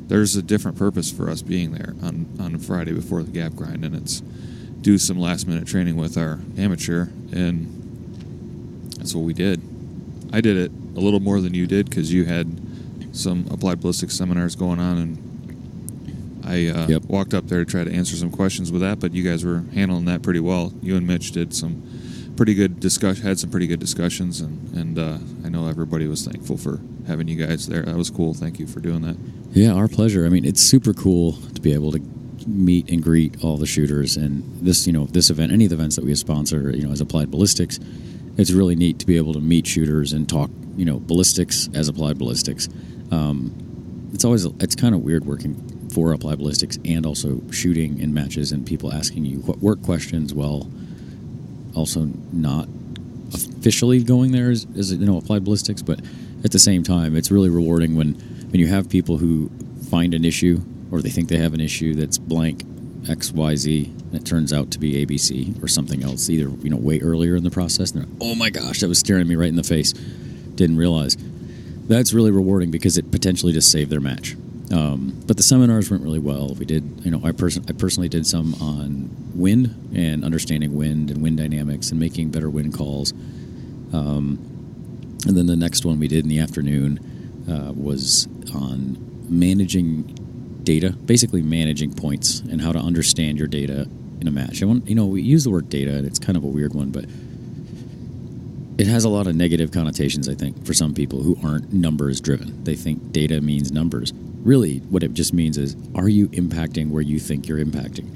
there's a different purpose for us being there on, on Friday before the gap grind, and it's do some last minute training with our amateur, and that's what we did. I did it a little more than you did because you had some applied ballistics seminars going on, and I uh, Yep. walked up there to try to answer some questions with that. But you guys were handling that pretty well. You and Mitch did some pretty good discuss had some pretty good discussions, and and uh, I know everybody was thankful for having you guys there. That was cool. Thank you for doing that. Yeah, our pleasure. I mean, it's super cool to be able to meet and greet all the shooters and this, you know, this event, any of the events that we sponsor, you know, as Applied Ballistics, it's really neat to be able to meet shooters and talk, you know, ballistics as Applied Ballistics. Um, it's always it's kind of weird working for Applied Ballistics and also shooting in matches and people asking you work questions while also not officially going there as, as you know applied ballistics but at the same time, it's really rewarding when when you have people who find an issue or they think they have an issue that's blank X Y Z and it turns out to be ABC or something else, either you know way earlier in the process. And oh my gosh, that was staring me right in the face. Didn't realize. That's really rewarding because it potentially just saved their match. Um, but the seminars went really well. We did, you know, I, person, I personally did some on wind and understanding wind and wind dynamics and making better wind calls. Um, and then the next one we did in the afternoon uh, was on managing data, basically managing points and how to understand your data in a match. I want, you know, we use the word data, and it's kind of a weird one, but it has a lot of negative connotations, I think, for some people who aren't numbers driven. They think data means numbers. Really, what it just means is, are you impacting where you think you're impacting?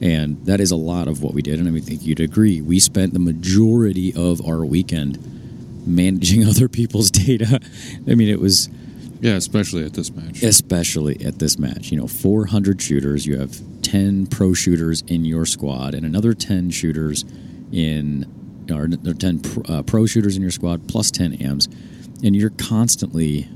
And that is a lot of what we did, and I think you'd agree. We spent the majority of our weekend managing other people's data. I mean, it was yeah, especially at this match. Especially at this match. You know, 400 shooters. You have 10 pro shooters in your squad and another 10 shooters in, or 10 pro, uh, pro shooters in your squad plus 10 AMs. And you're constantly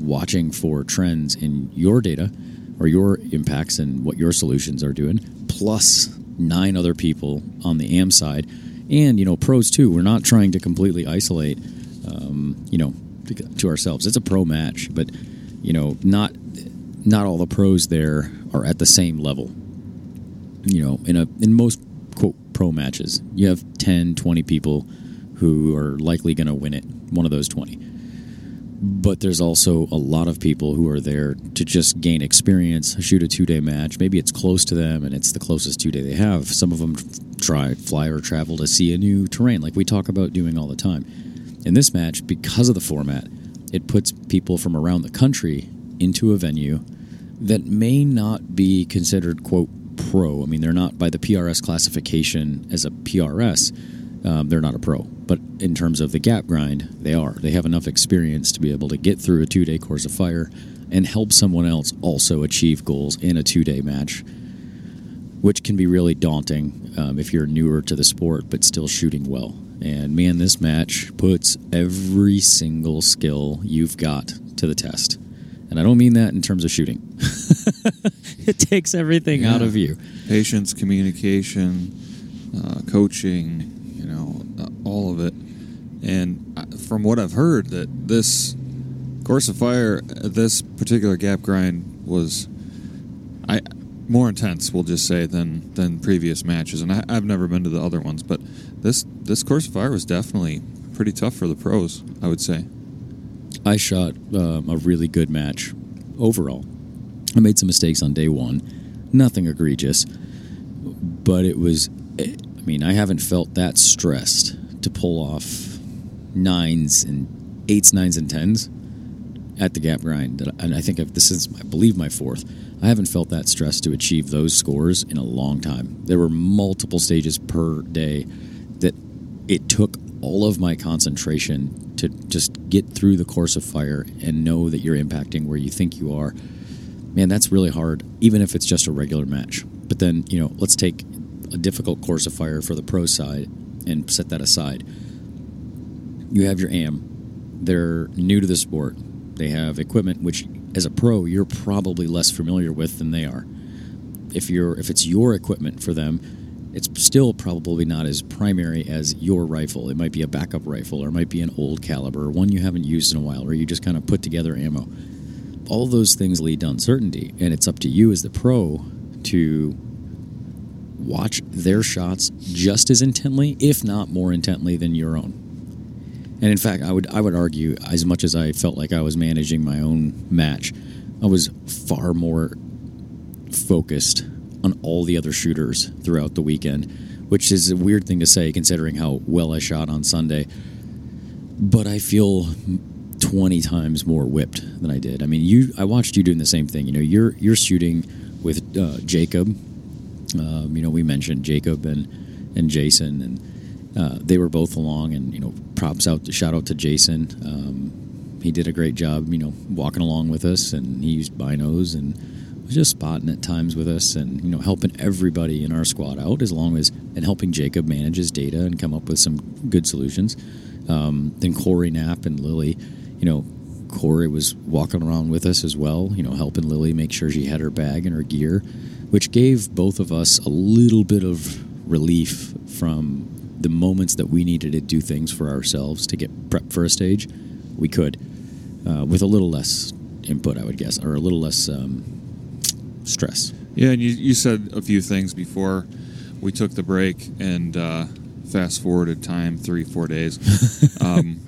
watching for trends in your data or your impacts and what your solutions are doing, plus nine other people on the AM side. And, you know, pros too. We're not trying to completely isolate, um, you know, to ourselves. It's a pro match, but you know, not not all the pros there are at the same level. You know, in a in most quote pro matches, you have 10, 20 people who are likely going to win it, one of those 20. But there's also a lot of people who are there to just gain experience, shoot a two day match. Maybe it's close to them and it's the closest two day they have. Some of them try, fly, or travel to see a new terrain, like we talk about doing all the time in this match, because of the format, it puts people from around the country into a venue that may not be considered, quote, pro. I mean, they're not by the PRS classification as a PRS, um, they're not a pro. But in terms of the gap grind, they are. They have enough experience to be able to get through a two day course of fire and help someone else also achieve goals in a two day match, which can be really daunting um, if you're newer to the sport but still shooting well. And man, this match puts every single skill you've got to the test. And I don't mean that in terms of shooting. it takes everything yeah. out of you. Patience, communication, uh, coaching, you know, uh, all of it. And from what I've heard, that this course of fire, this particular gap grind was, I more intense, we'll just say, than than previous matches. And I, have never been to the other ones, but this this course of fire was definitely pretty tough for the pros. I would say. I shot um, a really good match overall. I made some mistakes on day one, nothing egregious, but it was. Eh, I mean, I haven't felt that stressed to pull off nines and eights, nines, and tens at the gap grind. And I think this is, I believe, my fourth. I haven't felt that stress to achieve those scores in a long time. There were multiple stages per day that it took all of my concentration to just get through the course of fire and know that you're impacting where you think you are. Man, that's really hard, even if it's just a regular match. But then, you know, let's take a difficult course of fire for the pro side and set that aside. You have your AM. They're new to the sport. They have equipment which as a pro you're probably less familiar with than they are. If you're if it's your equipment for them, it's still probably not as primary as your rifle. It might be a backup rifle or it might be an old caliber, one you haven't used in a while, where you just kind of put together ammo. All those things lead to uncertainty, and it's up to you as the pro to watch their shots just as intently, if not more intently, than your own. And in fact, I would I would argue as much as I felt like I was managing my own match, I was far more focused on all the other shooters throughout the weekend, which is a weird thing to say considering how well I shot on Sunday. But I feel 20 times more whipped than I did. I mean, you I watched you doing the same thing. You know, you're you're shooting with uh, Jacob. Um, you know, we mentioned Jacob and and Jason and uh, they were both along, and you know, props out, to, shout out to Jason. Um, he did a great job, you know, walking along with us, and he used binos and was just spotting at times with us, and you know, helping everybody in our squad out, as long as and helping Jacob manage his data and come up with some good solutions. Um, then Corey Knapp and Lily, you know, Corey was walking around with us as well, you know, helping Lily make sure she had her bag and her gear, which gave both of us a little bit of relief from the moments that we needed to do things for ourselves to get prepped for a stage. We could, uh, with a little less input, I would guess, or a little less um, stress. Yeah, and you, you said a few things before we took the break and uh, fast forwarded time three, four days. Um,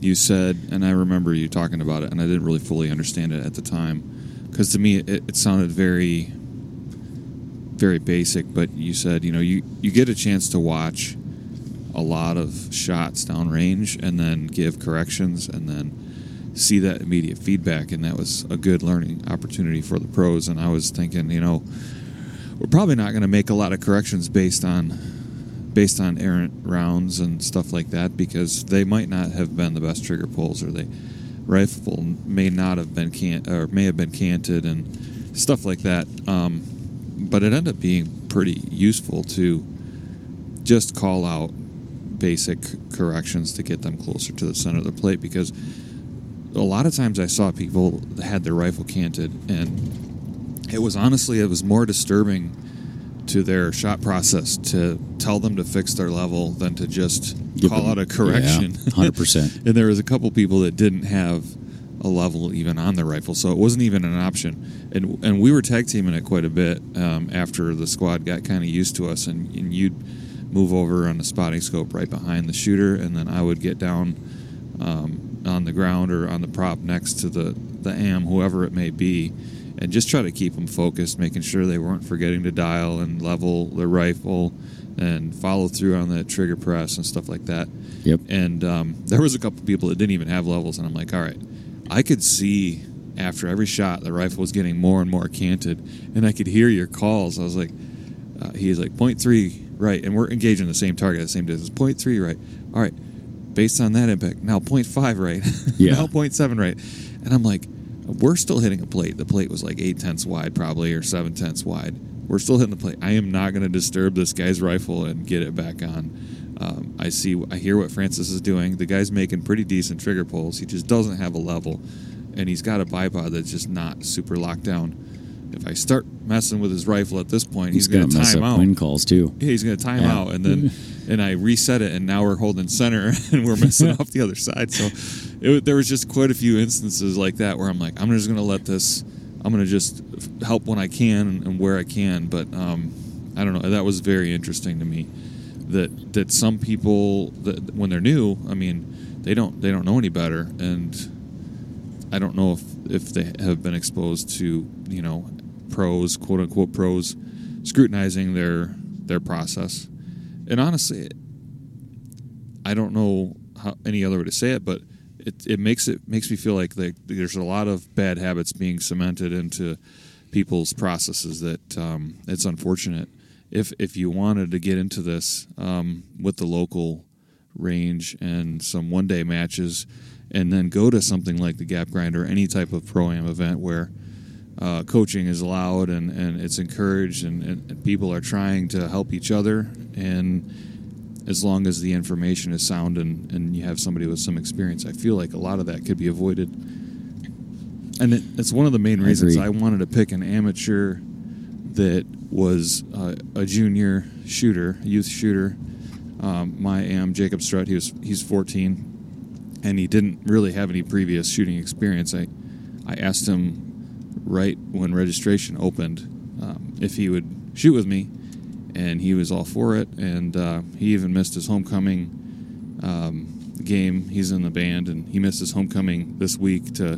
you said, and I remember you talking about it, and I didn't really fully understand it at the time because to me it, it sounded very, very basic. But you said, you know, you, you get a chance to watch a lot of shots downrange and then give corrections and then see that immediate feedback and that was a good learning opportunity for the pros. And i was thinking you know we're probably not going to make a lot of corrections based on based on errant rounds and stuff like that because they might not have been the best trigger pulls or they rifle may not have been can or may have been canted and stuff like that. Um, but it ended up being pretty useful to just call out basic corrections to get them closer to the center of the plate because a lot of times I saw people that had their rifle canted and it was honestly it was more disturbing to their shot process to tell them to fix their level than to just Give call them- out a correction. yeah, 100%. and there was a couple people that didn't have a level even on their rifle, so it wasn't even an option. And and we were tag teaming it quite a bit um, after the squad got kind of used to us, and, and you'd move over on the spotting scope right behind the shooter, and then I would get down um, on the ground or on the prop next to the the am, whoever it may be, and just try to keep them focused, making sure they weren't forgetting to dial and level their rifle and follow through on the trigger press and stuff like that. Yep. And um, there was a couple people that didn't even have levels, and I'm like, all right, I could see after every shot the rifle was getting more and more canted, and I could hear your calls. I was like, uh, he's like point three right, and we're engaging the same target at the same distance. Point three right. All right, based on that impact, now point five right. Yeah. now point seven right, and I'm like, we're still hitting a plate. The plate was like eight tenths wide, probably, or seven tenths wide. We're still hitting the plate. I am not going to disturb this guy's rifle and get it back on. Um, I see, I hear what Francis is doing. The guy's making pretty decent trigger pulls. He just doesn't have a level, and he's got a bipod that's just not super locked down. If I start messing with his rifle at this point, he's, He's going gonna to mess time up out. wind calls too. Yeah, he's going to time Yeah. out, and then and I reset it, and now we're holding center, and we're messing off the other side. So it, there was just quite a few instances like that where I'm like, I'm just going to let this. I'm going to just help when I can and where I can. But um, I don't know. That was very interesting to me. That that some people that when they're new, I mean, they don't they don't know any better, and I don't know if if they have been exposed to you know pros quote unquote pros scrutinizing their their process. And honestly i don't know how any other way to say it but it, it makes it makes me feel like they, there's a lot of bad habits being cemented into people's processes that um, it's unfortunate. If if you wanted to get into this um, with the local range and some one day matches and then go to something like the gap grinder any type of pro am event where uh, coaching is allowed and, and it's encouraged and, and, people are trying to help each other and as long as the information is sound and, and you have somebody with some experience i feel like a lot of that could be avoided and it, it's one of the main reasons agree. I wanted to pick an amateur that was uh, a junior shooter, youth shooter. Um, my am Jacob Strutt. He was he's 14, and he didn't really have any previous shooting experience. I I asked him right when registration opened um, if he would shoot with me, and he was all for it. And uh, he even missed his homecoming um, game. He's in the band, and he missed his homecoming this week to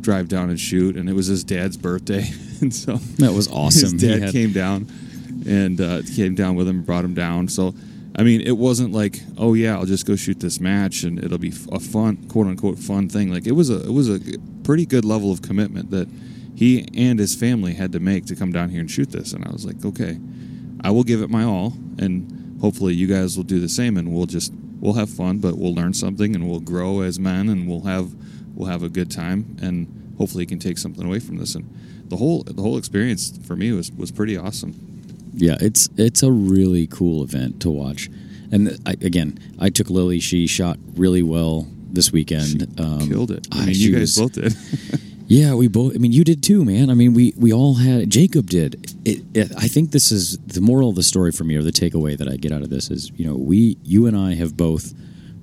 drive down and shoot. And it was his dad's birthday, and so That was awesome. his dad had- came down and uh, came down with him, and brought him down. So, I mean, it wasn't like, oh yeah, I'll just go shoot this match and it'll be a fun, quote unquote, fun thing. Like it was a it was a pretty good level of commitment that he and his family had to make to come down here and shoot this. And I was like, okay, I will give it my all, and hopefully you guys will do the same, and we'll just we'll have fun, but we'll learn something and we'll grow as men, and we'll have we'll have a good time, and hopefully you can take something away from this. And the whole the whole experience for me was was pretty awesome. Yeah, it's it's a really cool event to watch. And I, again, I took Lily. She shot really well this weekend. Um, Killed it. I mean, she you guys was- both did. Yeah, we both. I mean, you did too, man. I mean, we we all had. Jacob did. It, it, I think this is the moral of the story for me, or the takeaway that I get out of this is, you know, we, you and I have both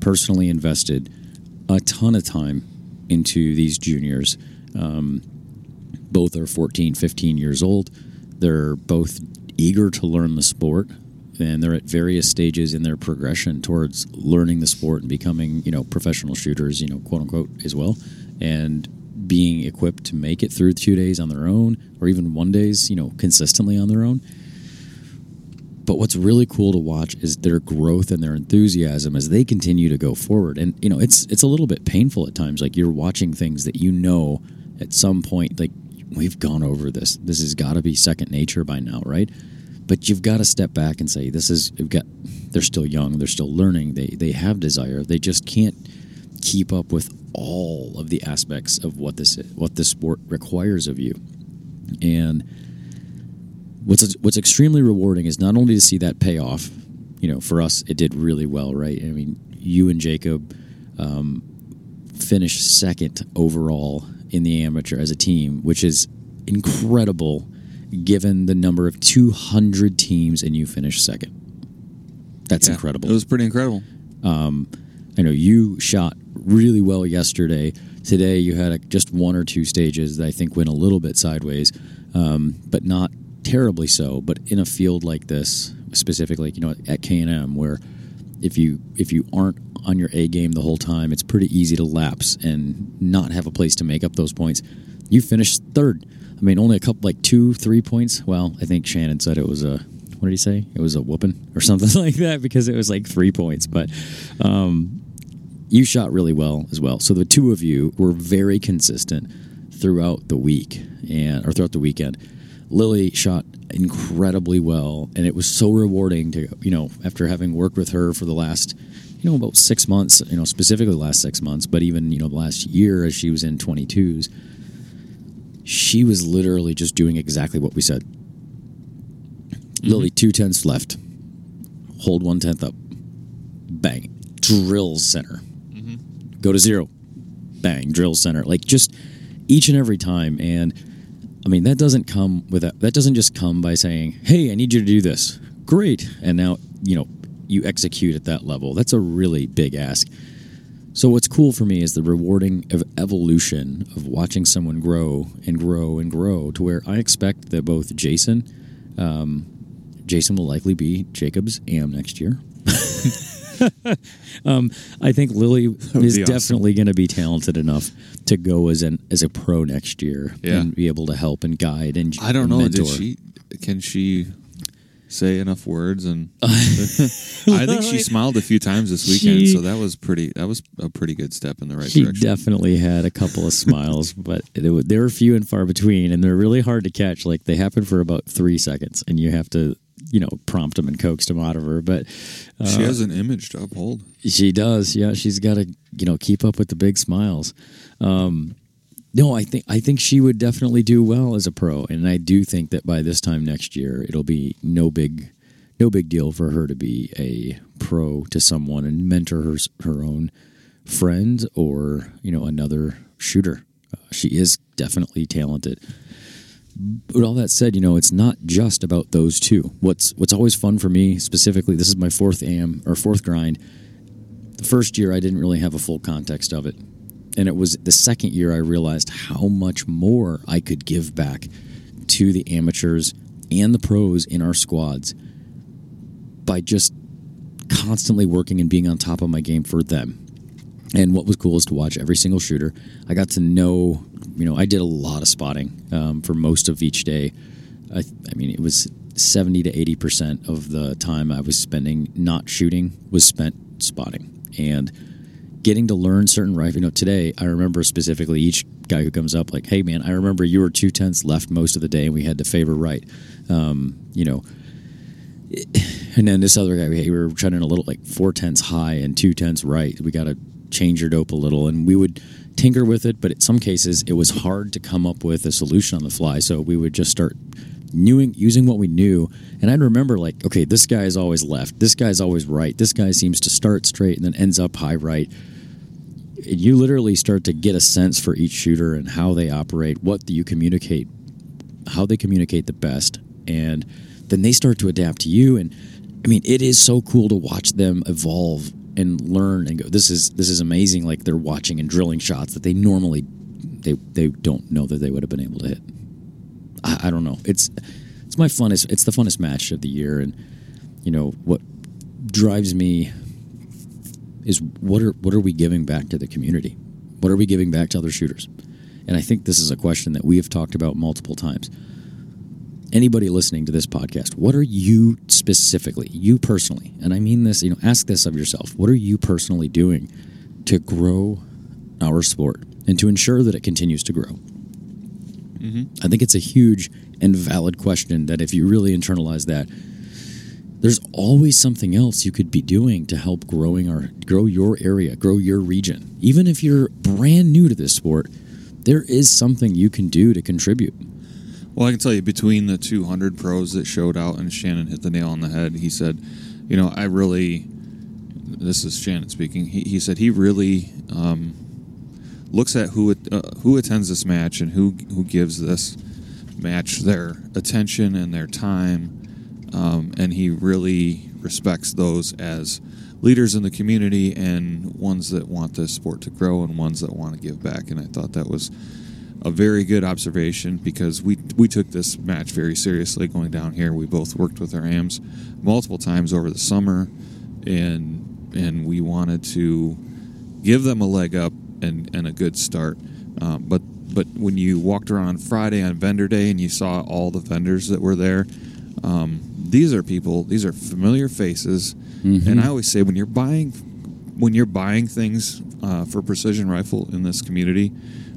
personally invested a ton of time into these juniors. Um, both are 14, 15 years old. They're both eager to learn the sport, and they're at various stages in their progression towards learning the sport and becoming, you know, professional shooters, you know, quote unquote, as well. And being equipped to make it through two days on their own, or even one days, you know, consistently on their own. But what's really cool to watch is their growth and their enthusiasm as they continue to go forward. And you know, it's it's a little bit painful at times. Like you're watching things that you know at some point, like we've gone over this. This has got to be second nature by now, right? But you've got to step back and say, this is. You've got. They're still young. They're still learning. They they have desire. They just can't keep up with all of the aspects of what this what this sport requires of you. And what's what's extremely rewarding is not only to see that pay off. You know, for us, it did really well, right? I mean, you and Jacob um, finished second overall in the amateur as a team, which is incredible given the number of 200 teams and you finished second. That's Yeah, incredible. It was pretty incredible. I know you shot really well yesterday. Today you had a, just one or two stages that I think went a little bit sideways, um, but not terribly so. But in a field like this, specifically, you know, at K and M, where if you if you aren't on your A game the whole time, it's pretty easy to lapse and not have a place to make up those points. You finished third. I mean, only a couple, like two, three points. Well, I think Shannon said it was a. What did he say? It was a whooping or something like that because it was like three points. But um, you shot really well as well. So the two of you were very consistent throughout the week and or throughout the weekend. Lily shot incredibly well, and it was so rewarding to you know after having worked with her for the last you know about six months, you know specifically the last six months, but even you know the last year as she was in twenty twos, she was literally just doing exactly what we said. Mm-hmm. Lily, two tenths left, hold one tenth up, bang, drills center, go to zero, bang, drill center, like just each and every time. And I mean, that doesn't come with that. That doesn't just come by saying, "Hey, I need you to do this." Great, and now you know you execute at that level. That's a really big ask. So what's cool for me is the rewarding of evolution of watching someone grow and grow and grow to where I expect that both Jason, um, Jason will likely be Jacob's AM next year. um, I think Lily is be awesome. definitely going to be talented enough to go as an as a pro next year Yeah. and be able to help and guide and I don't and know. Mentor. Did she? Can she say enough words? And I think she smiled a few times this weekend, She- so that was pretty. That was a pretty good step in the right She direction. definitely had a couple of smiles, but it, wa- they were few and far between, and they're really hard to catch. Like they happen for about three seconds, and you have to, you know, prompt them and coax them out of her. But uh, she has an image to uphold. she does, yeah. She's got to, you know, keep up with the big smiles. Um, no, I think I think she would definitely do well as a pro, and I do think that by this time next year, it'll be no big, no big deal for her to be a pro to someone and mentor her her own friend or you know another shooter. Uh, she is definitely talented. But all that said, you know, it's not just about those two. What's what's always fun for me specifically, this is my fourth AM or fourth grind. The first year I didn't really have a full context of it. And it was the second year I realized how much more I could give back to the amateurs and the pros in our squads by just constantly working and being on top of my game for them. And what was cool is to watch every single shooter. I got to know, you know, I did a lot of spotting um, for most of each day. I, I mean, it was 70 to 80% of the time I was spending not shooting was spent spotting. And getting to learn certain rifle. You know, today I remember specifically each guy who comes up like, "Hey, man, I remember you were two tenths left most of the day, and we had to favor right." Um, you know, and then this other guy, we were trying a little like four tenths high and two tenths right. We got to change your dope a little, and we would tinker with it. But in some cases, it was hard to come up with a solution on the fly. So we would just start using what we knew. And I'd remember like, okay, this guy is always left. This guy's always right. This guy seems to start straight and then ends up high right. you literally start to get a sense for each shooter and how they operate, what you communicate, how they communicate the best, and then they start to adapt to you. And I mean, it is so cool to watch them evolve and learn and go. This is this is amazing. Like they're watching and drilling shots that they normally they they don't know that they would have been able to hit. I, I don't know. It's it's my funnest. It's the funnest match of the year, and you know what drives me is what are what are we giving back to the community? What are we giving back to other shooters? And I think this is a question that we have talked about multiple times. Anybody listening to this podcast, what are you specifically, you personally, and I mean this, you know, ask this of yourself. What are you personally doing to grow our sport and to ensure that it continues to grow? Mm-hmm. I think it's a huge and valid question that if you really internalize that, there's always something else you could be doing to help growing our grow your area, grow your region. Even if you're brand new to this sport, there is something you can do to contribute. Well, I can tell you between the 200 pros that showed out and Shannon hit the nail on the head, he said, you know, I really, this is Shannon speaking, he, he said he really um, looks at who uh, who attends this match and who, who gives this match their attention and their time. Um, and he really respects those as leaders in the community and ones that want this sport to grow and ones that want to give back. And I thought that was a very good observation because we we took this match very seriously going down here. We both worked with our AMs multiple times over the summer, and and we wanted to give them a leg up and, and a good start. Um, but but when you walked around on Friday on vendor day and you saw all the vendors that were there, um, these are people. These are familiar faces, and I always say when you're buying when you're buying things uh, for precision rifle in this community,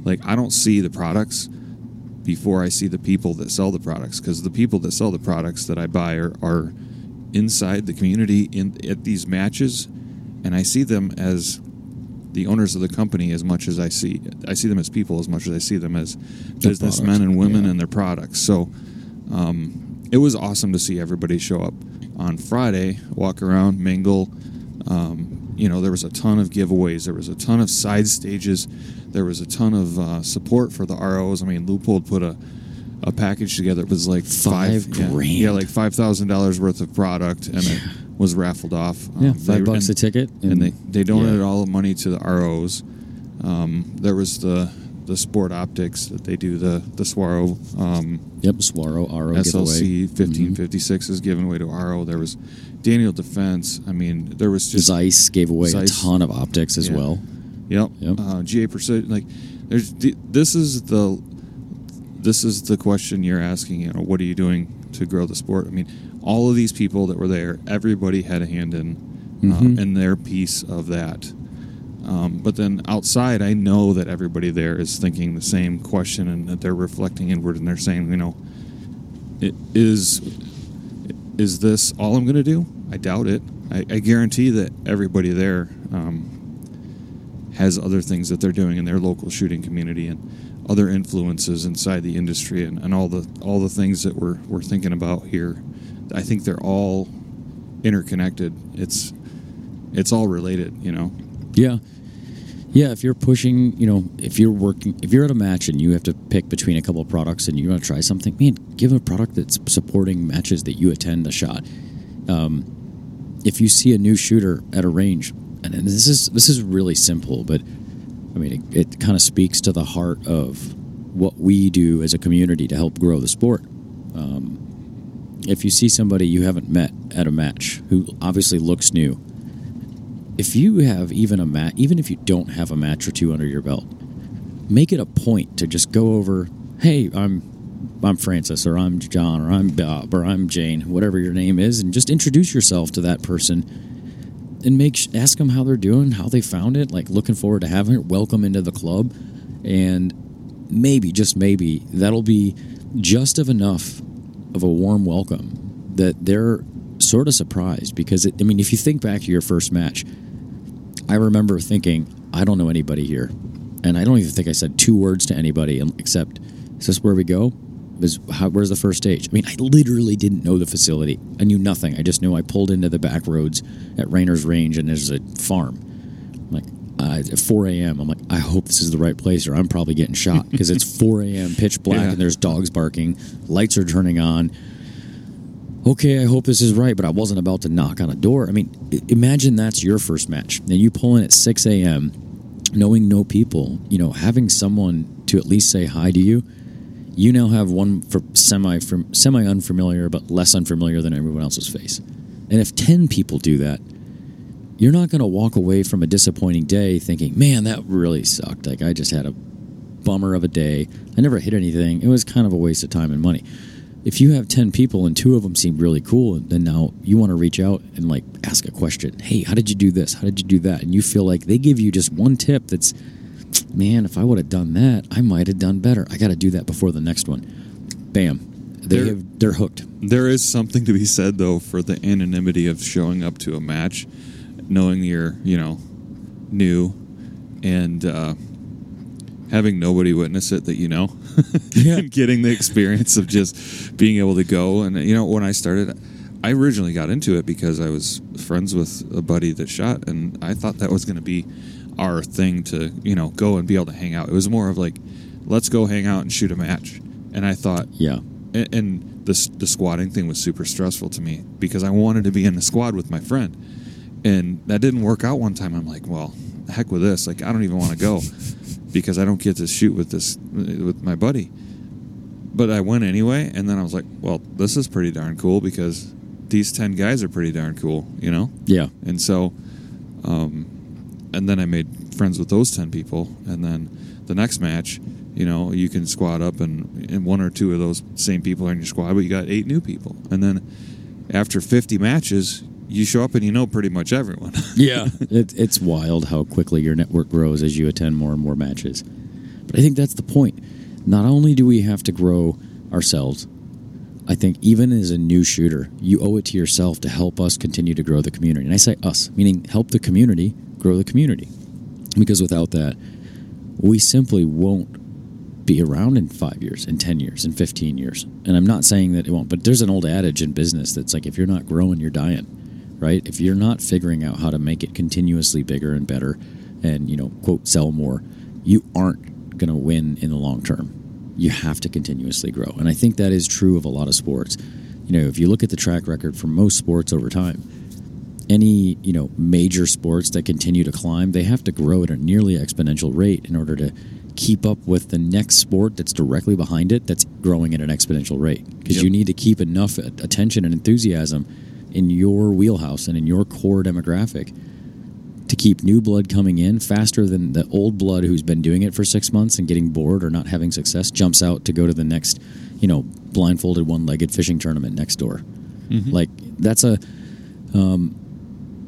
like I don't see the products before I see the people that sell the products because the people that sell the products that I buy are, are inside the community in at these matches, and I see them as the owners of the company as much as I see I see them as people as much as I see them as businessmen product, and women yeah. and their products. So um, it was awesome to see everybody show up on Friday, walk around, mingle. Um, you know, there was a ton of giveaways. There was a ton of side stages. There was a ton of uh, support for the ROs. I mean, Leupold put a a package together. It was like Five five, grand. Yeah, like five thousand dollars worth of product, and it was raffled off. Yeah, Um, five they- bucks and- a ticket, and they they donated yeah. all the money to the ROs. Um, there was the the sport optics that they do the the Swaro um, Yep, Swaro RO SLC giveaway. fifteen fifty six is given away to RO. There was Daniel Defense. I mean, there was just Zeiss gave away Zeiss. a ton of optics as Yeah. well. Yep. Yep. Uh, GA Precision. Like, there's the- this is the this is the question you're asking. You know, what are you doing to grow the sport? I mean, all of these people that were there, everybody had a hand in uh, in their piece of that. Um, but then outside, I know that everybody there is thinking the same question and that they're reflecting inward and they're saying, you know, it is is this all I'm going to do? I doubt it. I, I guarantee that everybody there um, has other things that they're doing in their local shooting community and other influences inside the industry and, and all the all the things that we're we're thinking about here. I think they're all interconnected. It's it's all related, you know. Yeah. Yeah, if you're pushing, you know, if you're working, if you're at a match and you have to pick between a couple of products and you want to try something, man, give a product that's supporting matches that you attend the shot. Um, if you see a new shooter at a range, and, this is this is really simple, but I mean, it, it kind of speaks to the heart of what we do as a community to help grow the sport. Um, if you see somebody you haven't met at a match who obviously looks new, if you have even a mat, even if you don't have a match or two under your belt, make it a point to just go over. Hey, I'm I'm Francis, or I'm John, or I'm Bob, or I'm Jane, whatever your name is, and just introduce yourself to that person, and make ask them how they're doing, how they found it, like looking forward to having it, welcome into the club, and maybe just maybe that'll be just of enough of a warm welcome that they're sort of surprised because it, I mean, if you think back to your first match, I remember thinking, I don't know anybody here. And I don't even think I said two words to anybody um, except, is this where we go? Is, how, where's the first stage? I mean, I literally didn't know the facility. I knew nothing. I just knew I pulled into the back roads at Rainer's Range and there's a farm. I'm like, I it's at 4 a.m. I'm like, I hope this is the right place, or I'm probably getting shot because it's 4 a.m. pitch black Yeah. and there's dogs barking, lights are turning on. Okay, I hope this is right, but I wasn't about to knock on a door. I mean, imagine that's your first match, and you pull in at 6 a.m., knowing no people. You know, having someone to at least say hi to you. You now have one for semi semi unfamiliar, but less unfamiliar than everyone else's face. And if 10 people do that, you're not going to walk away from a disappointing day thinking, man, that really sucked. Like, I just had a bummer of a day. I never hit anything. It was kind of a waste of time and money. If you have 10 people and two of them seem really cool, and then now you want to reach out and like ask a question Hey, how did you do this? How did you do that? And you feel like they give you just one tip that's, man, if I would have done that, I might have done better. I got to do that before the next one. Bam. They There- have, they're hooked. There is something to be said though for the anonymity of showing up to a match, knowing you're you know new, and uh, having nobody witness it that you know, Yeah. and getting the experience of just being able to go. And you know when I started, I originally got into it because I was friends with a buddy that shot, and I thought that was going to be our thing to you know go and be able to hang out. It was more of like, let's go hang out and shoot a match. And I thought, Yeah. and, and the the squadding thing was super stressful to me because I wanted to be in the squad with my friend, and that didn't work out one time. I'm like, well, heck with this. Like, I don't even want to go because I don't get to shoot with this with my buddy. But I went anyway, and then I was like, well, this is pretty darn cool because these ten guys are pretty darn cool, you know. Yeah. And so, um, and then I made friends with those 10 people. And then the next match, you know, you can squad up and, and one or two of those same people are in your squad, but you got eight new people. And then after 50 matches, you show up and you know pretty much everyone. Yeah, it, it's wild how quickly your network grows as you attend more and more matches. But I think that's the point. Not only do we have to grow ourselves, I think even as a new shooter, you owe it to yourself to help us continue to grow the community. And I say us, meaning help the community grow the community. Because without that, we simply won't be around in five years, in 10 years, in 15 years. And I'm not saying that it won't, but there's an old adage in business that's like if you're not growing, you're dying right? If you're not figuring out how to make it continuously bigger and better and, you know, quote, sell more, you aren't going to win in the long term. You have to continuously grow. And I think that is true of a lot of sports. You know, if you look at the track record for most sports over time, any, you know, major sports that continue to climb, they have to grow at a nearly exponential rate in order to keep up with the next sport that's directly behind it that's growing at an exponential rate because Yep. you need to keep enough attention and enthusiasm in your wheelhouse and in your core demographic to keep new blood coming in faster than the old blood who's been doing it for six months and getting bored or not having success jumps out to go to the next, you know, blindfolded one-legged fishing tournament next door. Like that's a um,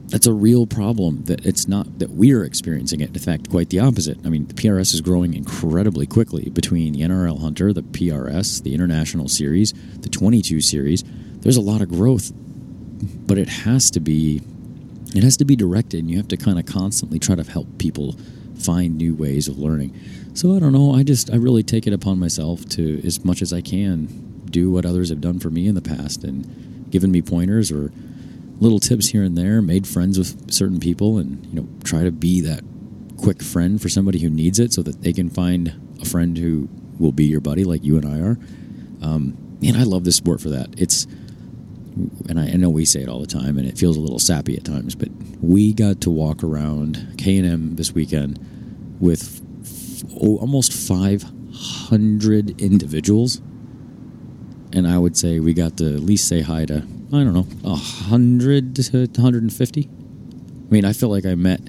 that's a real problem that it's not that we're experiencing it. In fact, quite the opposite. I mean, the PRS is growing incredibly quickly between the NRL Hunter, the PRS, the International Series, the 22 Series. There's a lot of growth, but it has to be it has to be directed and you have to kind of constantly try to help people find new ways of learning so i don't know i just i really take it upon myself to as much as i can do what others have done for me in the past and given me pointers or little tips here and there made friends with certain people and you know try to be that quick friend for somebody who needs it so that they can find a friend who will be your buddy like you and i are. Um, man i love this sport for that. It's and I, I know we say it all the time, and it feels a little sappy at times, but we got to walk around K and M this weekend with oh, almost 500 individuals, and I would say we got to at least say hi to I don't know 100 to 150. I mean, I feel like I met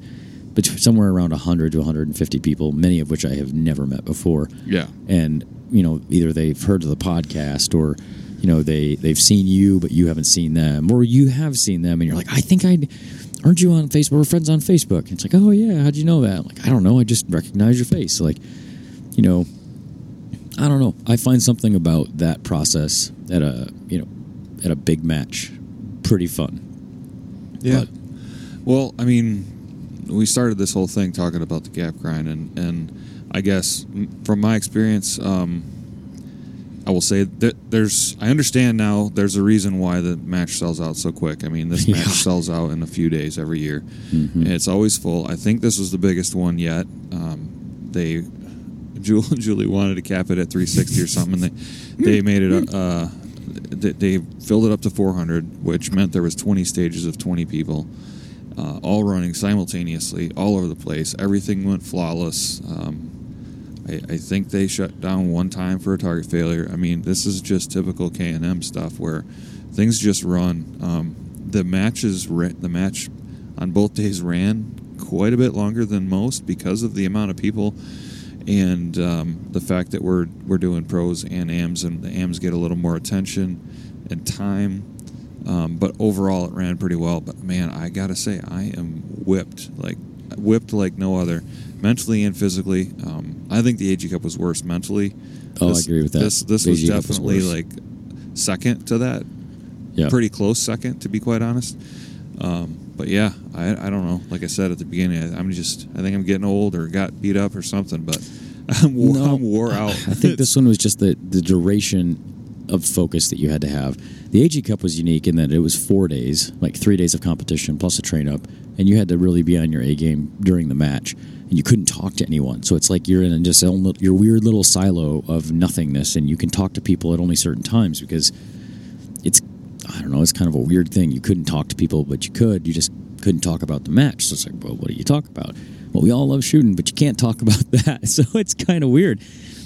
between somewhere around 100 to 150 people, many of which I have never met before. Yeah. and you know either they've heard of the podcast or you know they they've seen you but you haven't seen them or you have seen them and you're like i think i aren't you on facebook? We're friends on facebook. And it's like oh yeah how'd you know that? I'm like i don't know i just recognize your face. Like you know i don't know. I find something about that process at a you know at a big match pretty fun Yeah. But- well, I mean, we started this whole thing talking about the gap grind, and and I guess from my experience, um, I will say that there's. I understand now. There's a reason why the match sells out so quick. I mean, this Yeah. match sells out in a few days every year, Mhm. it's always full. I think this was the biggest one yet. Um, they, Julie, Julie wanted to cap it at 360 or something. And they they made it. Uh, they, filled it up to 400, which meant there was 20 stages of 20 people, uh, all running simultaneously, all over the place. Everything went flawless. Um, I, I think they shut down one time for a target failure. I mean, this is just typical K and M stuff where things just run. Um, the matches, the match on both days ran quite a bit longer than most because of the amount of people and um, the fact that we're we're doing pros and AMs, and the AMs get a little more attention and time. Um, but overall, it ran pretty well. But man, I gotta say, I am whipped like whipped like no other, mentally and physically. Um, I think the AG Cup was worse mentally. Oh, I agree with that. This this The was AG Cup was definitely like second to that. Yeah. Pretty close second, to be quite honest. Um, but yeah, I, I don't know. Like I said at the beginning, I, I'm just I think I'm getting old or got beat up or something. But I'm wore, No, I'm wore out. I think this one was just the, the duration of focus that you had to have. The AG Cup was unique in that it was four days, like three days of competition plus a train up, and you had to really be on your A game during the match, and you couldn't talk to anyone. So it's like you're in just your weird little silo of nothingness, and you can talk to people at only certain times because it's I don't know, it's kind of a weird thing. You couldn't talk to people, but you could. You just couldn't talk about the match. So it's like, well, what do you talk about? Well, we all love shooting, but you can't talk about that. So it's kind of weird.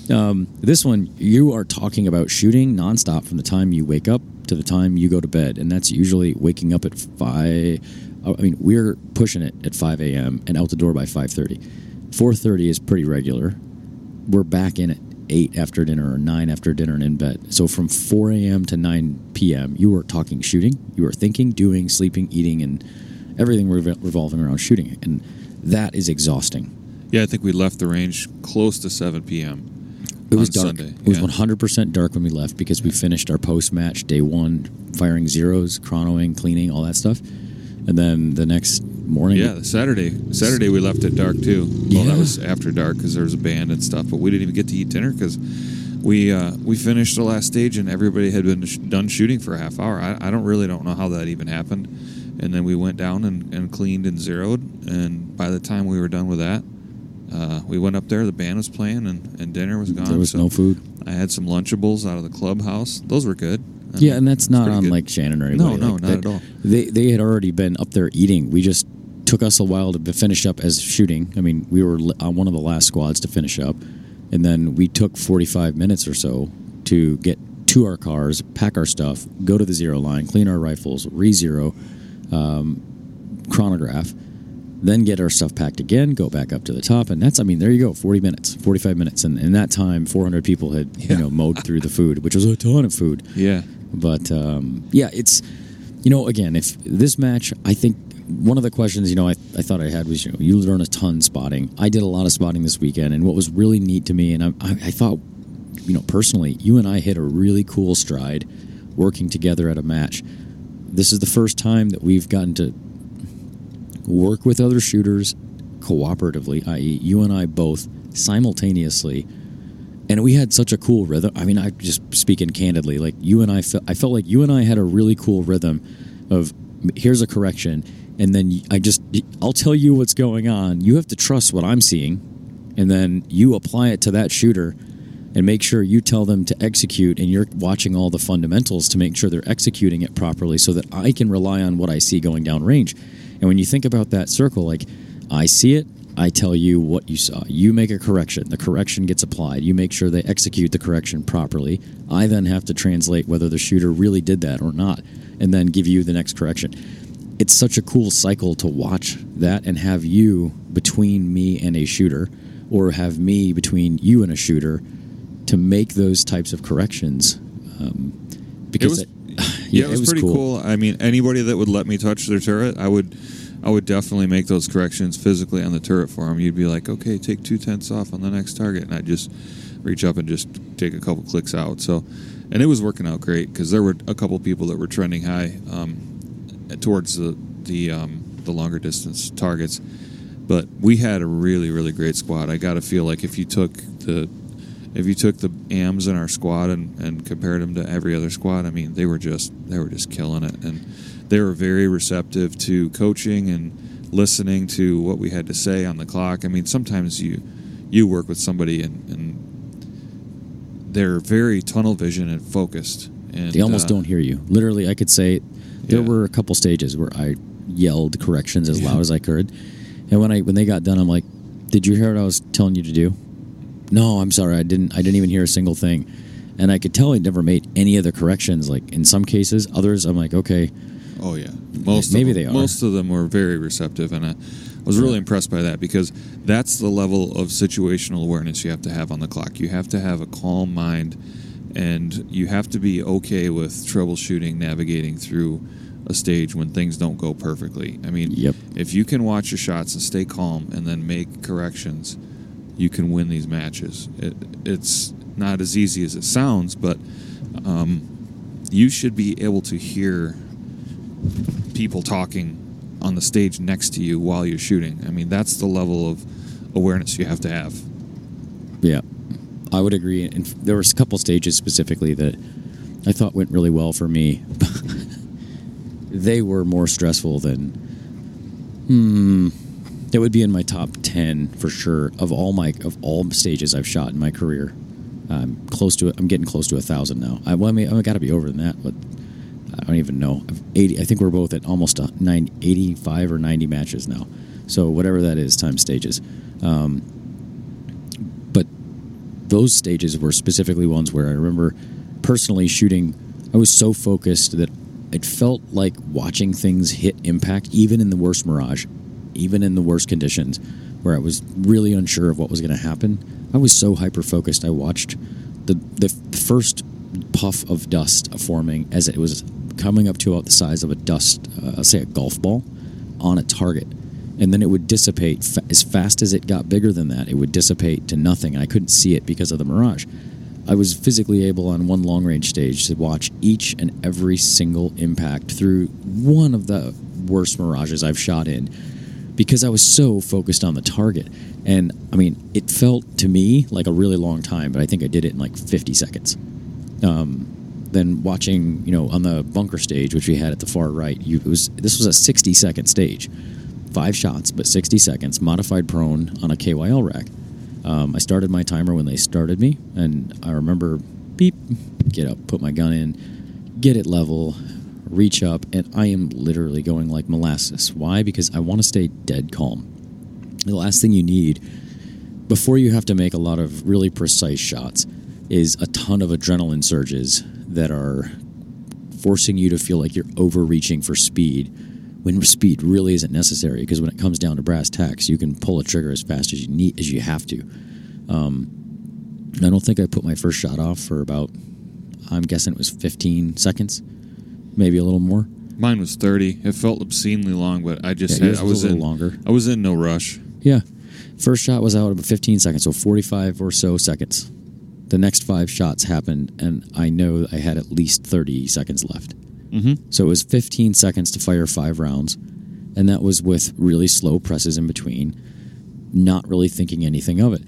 Um, this one, you are talking about shooting nonstop from the time you wake up to the time you go to bed, and that's usually waking up at five. I mean, we're pushing it at five a.m. and out the door by five thirty. Four thirty is pretty regular. We're back in at eight after dinner or nine after dinner and in bed. So from four a.m. to nine p.m., you were talking shooting. You were thinking, doing, sleeping, eating, and everything revol- revolving around shooting, and that is exhausting. Yeah, I think we left the range close to 7 p.m. It was dark. Sunday. It was yeah. one hundred percent dark when we left because we finished our post match day one, firing zeros, chronoing, cleaning, all that stuff, and then the next morning. Yeah, the Saturday. Saturday we left at dark too. Well, that was after dark because there was a band and stuff. But we didn't even get to eat dinner because we uh, we finished the last stage and everybody had been sh- done shooting for a half hour. I, I don't really don't know how that even happened. And then we went down and, and cleaned and zeroed. And by the time we were done with that, uh, we went up there. The band was playing and, and dinner was gone. there was so no food. I had some Lunchables out of the clubhouse. Those were good. Yeah, and that's not on good. like Shannon or No, anybody. no, like not that. at all. They they had already been up there eating. We just took us a while to finish up as shooting. I mean, we were on one of the last squads to finish up, and then we took forty five minutes or so to get to our cars, pack our stuff, go to the zero line, clean our rifles, re zero, um, chronograph. Then get our stuff packed again, go back up to the top, and that's I mean there you go, forty minutes, forty five minutes, and in that time, four hundred people had Yeah. you know mowed through the food, which was a ton of food. Yeah. But um, yeah, it's you know again, if this match, I think one of the questions you know I, I thought I had was you know you learn a ton spotting. I did a lot of spotting this weekend, and what was really neat to me, and I, I, I thought you know personally, you and I hit a really cool stride working together at a match. This is the first time that we've gotten to work with other shooters cooperatively, i.e., you and I both simultaneously and we had such a cool rhythm. I mean, I just speaking candidly, like you and I, fe- I felt like you and I had a really cool rhythm of here's a correction, and then I just I'll tell you what's going on. You have to trust what I'm seeing, and then you apply it to that shooter, and make sure you tell them to execute, and you're watching all the fundamentals to make sure they're executing it properly, so that I can rely on what I see going down range. And when you think about that circle, like I see it, I tell you what you saw. You make a correction. The correction gets applied. You make sure they execute the correction properly. I then have to translate whether the shooter really did that or not, and then give you the next correction. It's such a cool cycle to watch that and have you between me and a shooter, or have me between you and a shooter to make those types of corrections. Um, because It Yeah, it was, pretty cool. I mean, anybody that would let me touch their turret, I would, I would definitely make those corrections physically on the turret for them. You'd be like, okay, take two tenths off on the next target, and I'd just reach up and just take a couple clicks out. So, and it was working out great because there were a couple people that were trending high um, towards the the um, the longer distance targets. But we had a really really great squad. I got to feel like if you took the if you took the AMs in our squad and, and compared them to every other squad, I mean, they were just they were just killing it, and they were very receptive to coaching and listening to what we had to say on the clock. I mean, sometimes you you work with somebody and, and they're very tunnel vision and focused. And They almost uh, don't hear you. Literally, I could say there Yeah. were a couple stages where I yelled corrections as Yeah. loud as I could, and when I when they got done, I'm like, "Did you hear what I was telling you to do?" No, I'm sorry, I didn't. I didn't even hear a single thing, and I could tell he never made any other corrections. Like in some cases, others, I'm like, okay, Oh yeah, most Maybe of them, they are. Most of them were very receptive, and I was really impressed by that because that's the level of situational awareness you have to have on the clock. You have to have a calm mind, and you have to be okay with troubleshooting, navigating through a stage when things don't go perfectly. I mean, Yep. if you can watch your shots and stay calm and then make corrections, you can win these matches. It, it's not as easy as it sounds, but um, you should be able to hear people talking on the stage next to you while you're shooting. I mean, that's the level of awareness you have to have. Yeah, I would agree. And there was a couple stages specifically that I thought went really well for me. they were more stressful than. Hmm. Would be in my top ten for sure of all my of all stages I've shot in my career. I'm close to it. I'm getting close to a thousand now. I, well, I mean, I got to be over than that, but I don't even know. I've 80. I think we're both at almost a 90, 85 or 90 matches now. So whatever that is, times stages. Um, but those stages were specifically ones where I remember personally shooting. I was so focused that it felt like watching things hit impact, even in the worst mirage, even in the worst conditions, where I was really unsure of what was going to happen. I was so hyper focused. I watched the the first puff of dust forming as it was coming up to about the size of a dust, uh, say a golf ball, on a target and then it would dissipate fa- as fast as it got bigger than that. It would dissipate to nothing, and I couldn't see it because of the mirage. I was physically able on one long range stage to watch each and every single impact through one of the worst mirages I've shot in because I was so focused on the target. And I mean, it felt to me like a really long time, but I think I did it in like 50 seconds. Um, then watching, you know, on the bunker stage, which we had at the far right, you, was this was a 60 second stage five shots, but 60 seconds, modified prone on a KYL rack. Um, I started my timer when they started me, and I remember beep, get up, put my gun in, get it level, reach up, and I am literally going like molasses. Why? Because I want to stay dead calm. The last thing you need before you have to make a lot of really precise shots is a ton of adrenaline surges that are forcing you to feel like you're overreaching for speed when speed really isn't necessary because when it comes down to brass tacks you can pull a trigger as fast as you need as you have to um, i don't think i put my first shot off for about i'm guessing it was 15 seconds maybe a little more Mine was 30. It felt obscenely long, but I just Yeah, had, yours I was was a little in longer. I was in no rush. yeah first shot was out about 15 seconds so 45 or so seconds the next five shots happened and i know i had at least 30 seconds left Mm-hmm. So it was 15 seconds to fire five rounds, and that was with really slow presses in between, not really thinking anything of it.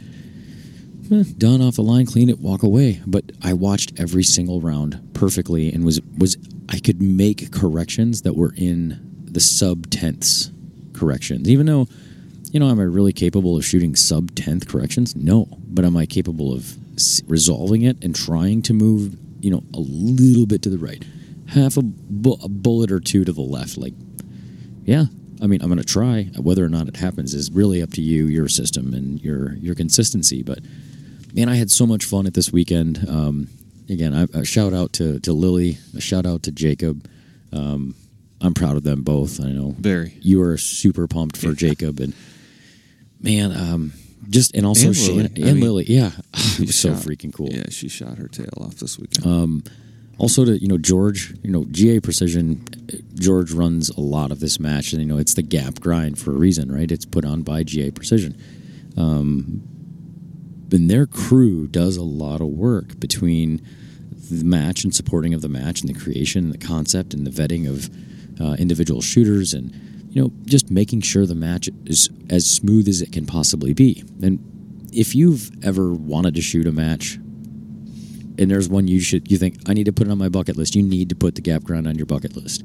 Eh, done off the line, clean it, walk away. But I watched every single round perfectly, and was was I could make corrections that were in the sub tenths corrections, even though. You know, am I really capable of shooting sub tenth corrections? No, but am I capable of resolving it and trying to move, you know, a little bit to the right, half a, bu- a bullet or two to the left? Like, yeah, I mean, I'm going to try. Whether or not it happens is really up to you, your system, and your your consistency. But man, I had so much fun at this weekend. Um, again, I, a shout out to to Lily, a shout out to Jacob. Um, I'm proud of them both. I know Very. you are super pumped for Jacob and man, um, just and also And Lily. and I mean, Lily. Yeah, it was so freaking cool. Yeah, she shot her tail off this weekend. Um, also to you know George, you know GA Precision, George runs a lot of this match, and you know it's the gap grind for a reason, right? It's put on by GA Precision. Um, and their crew does a lot of work between the match and supporting of the match and the creation and the concept and the vetting of uh, individual shooters and you know just making sure the match is as smooth as it can possibly be and if you've ever wanted to shoot a match, and there's one you should you think I need to put it on my bucket list, you need to put the gap grind on your bucket list.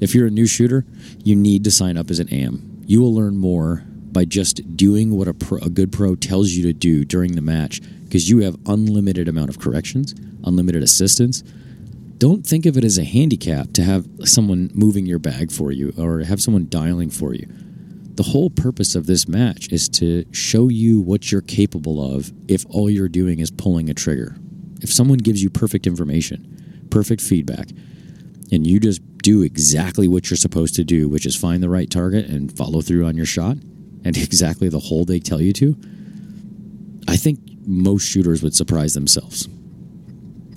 If you're a new shooter, you need to sign up as an AM. You will learn more by just doing what a, pro, a good pro tells you to do during the match because you have unlimited amount of corrections, unlimited assistance. Don't think of it as a handicap to have someone moving your bag for you or have someone dialing for you. The whole purpose of this match is to show you what you're capable of if all you're doing is pulling a trigger. If someone gives you perfect information, perfect feedback, and you just do exactly what you're supposed to do, which is find the right target and follow through on your shot, and exactly the hole they tell you to, I think most shooters would surprise themselves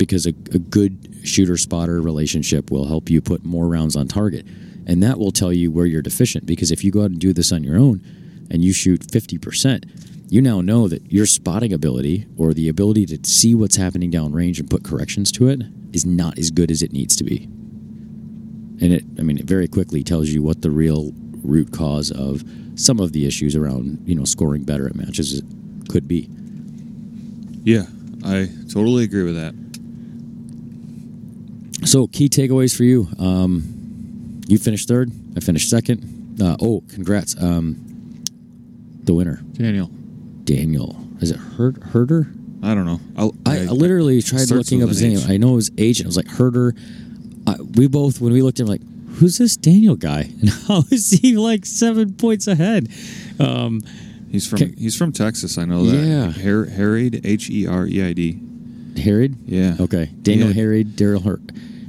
because a, a good shooter spotter relationship will help you put more rounds on target. And that will tell you where you're deficient because if you go out and do this on your own and you shoot 50%, you now know that your spotting ability or the ability to see what's happening downrange and put corrections to it is not as good as it needs to be. And it, I mean, it very quickly tells you what the real root cause of some of the issues around, you know, scoring better at matches could be. Yeah, I totally agree with that. So, key takeaways for you. Um, you finished third. I finished second. Uh, oh, congrats. Um, the winner, Daniel, Daniel. Is it Herd, Herder? I don't know. I'll, I, I literally tried looking up his name. I know his agent. I was like Herder. I, we both, when we looked at him, like, who's this Daniel guy? And how is he like seven points ahead? Um, He's from Okay. he's from Texas. I know that. Yeah. Her, Herried, H E R E I D. Harried? Yeah. Okay. Daniel Yeah. Harried, Daryl Hurt.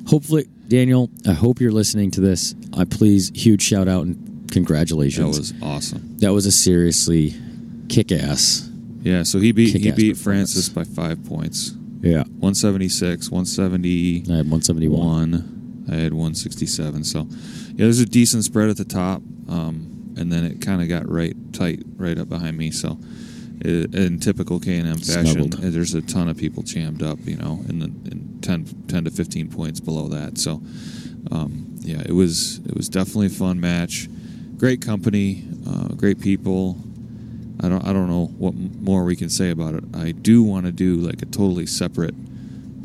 Hopefully, Daniel, I hope you're listening to this. I please, huge shout out and congratulations. That was awesome. That was a seriously kick ass. Yeah. So he beat he beat. Francis by five points. Yeah. one seventy six, one seventy. I had 171. I had 167. So yeah, there's a decent spread at the top, um, and then it kind of got right tight right up behind me. So. In typical K and M fashion, uh, there's a ton of people jammed up, you know, in the in 10, 10 to fifteen points below that. So, um, yeah, it was it was definitely a fun match. Great company, uh, great people. I don't I don't know what more we can say about it. I do want to do like a totally separate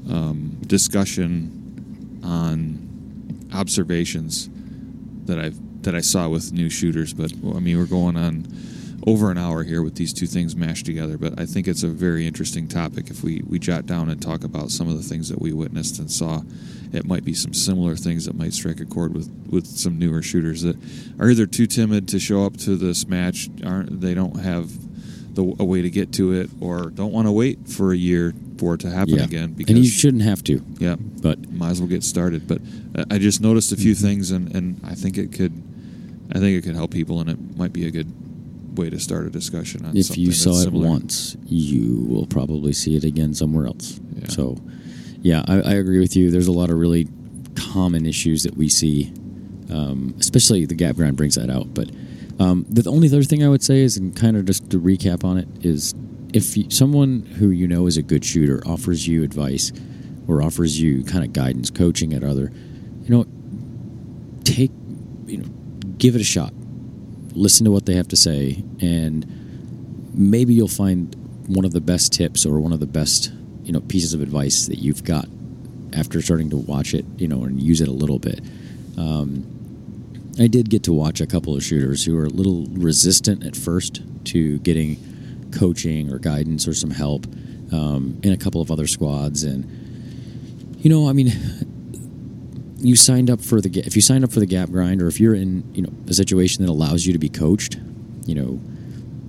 um, discussion on observations that I've that I saw with new shooters. But I mean, we're going on over an hour here with these two things mashed together. But I think it's a very interesting topic. If we we jot down and talk about some of the things that we witnessed and saw, it might be some similar things that might strike a chord with with some newer shooters that are either too timid to show up to this match, aren't they don't have the, a way to get to it, or don't want to wait for a year for it to happen Yeah. again. Because and you shouldn't have to, yeah, but might as well get started. But I just noticed a few Mm-hmm. things, and, and I think it could, I think it could help people, and it might be a good way to start a discussion on. if you saw it once, you will probably see it again somewhere else. Yeah. So, yeah, I, I agree with you. There's a lot of really common issues that we see, um, especially the gap grind brings that out. But um, the only other thing I would say is, and kind of just to recap on it, is if you, someone who you know is a good shooter offers you advice or offers you kind of guidance, coaching at other, you know, take, you know, give it a shot. Listen to what they have to say, and maybe you'll find one of the best tips or one of the best, you know, pieces of advice that you've got after starting to watch it, you know, and use it a little bit. Um, I did get to watch a couple of shooters who were a little resistant at first to getting coaching or guidance or some help um, in a couple of other squads, and you know, I mean, you signed up for the if you signed up for the gap grind, or if you're in you know a situation that allows you to be coached, you know,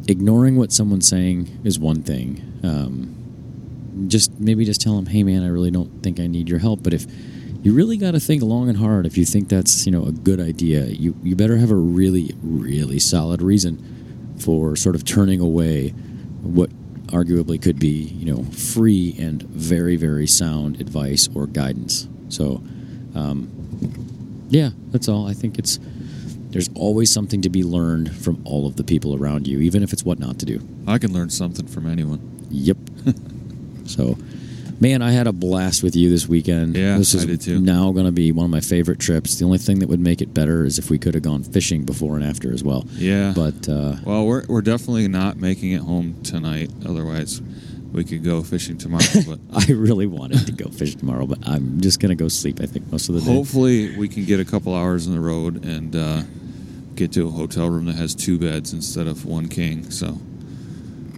ignoring what someone's saying is one thing. Um, just maybe just tell them, hey man, I really don't think I need your help. But if you really got to think long and hard if you think that's you know a good idea, you you better have a really really solid reason for sort of turning away what arguably could be you know free and very very sound advice or guidance. So. Um, yeah, that's all. I think it's there's always something to be learned from all of the people around you, even if it's what not to do. I can learn something from anyone. Yep. so, Man, I had a blast with you this weekend. Yeah, this is I did too. now going to be one of my favorite trips. The only thing that would make it better is if we could have gone fishing before and after as well. Yeah. But uh, Well, we're we're definitely not making it home tonight. Otherwise, we could go fishing tomorrow. But I really wanted to go fish tomorrow, but I'm just going to go sleep. I think most of the day. hopefully, we can get a couple hours on the road and uh, get to a hotel room that has two beds instead of one king. So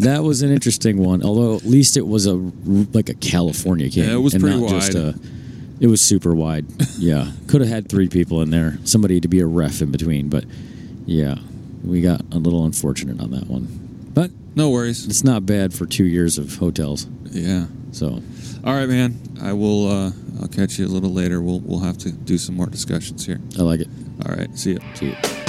that was an interesting one. Although at least it was a like a California king. Yeah, it was and pretty not Just wide. a, it was super wide. Yeah, could have had three people in there, somebody to be a ref in between. But yeah, we got a little unfortunate on that one. No worries. it's not bad for two years of hotels. Yeah. So All right, man. I will. Uh, I'll catch you a little later. We'll we'll have to do some more discussions here. I like it. All right. See you. See you.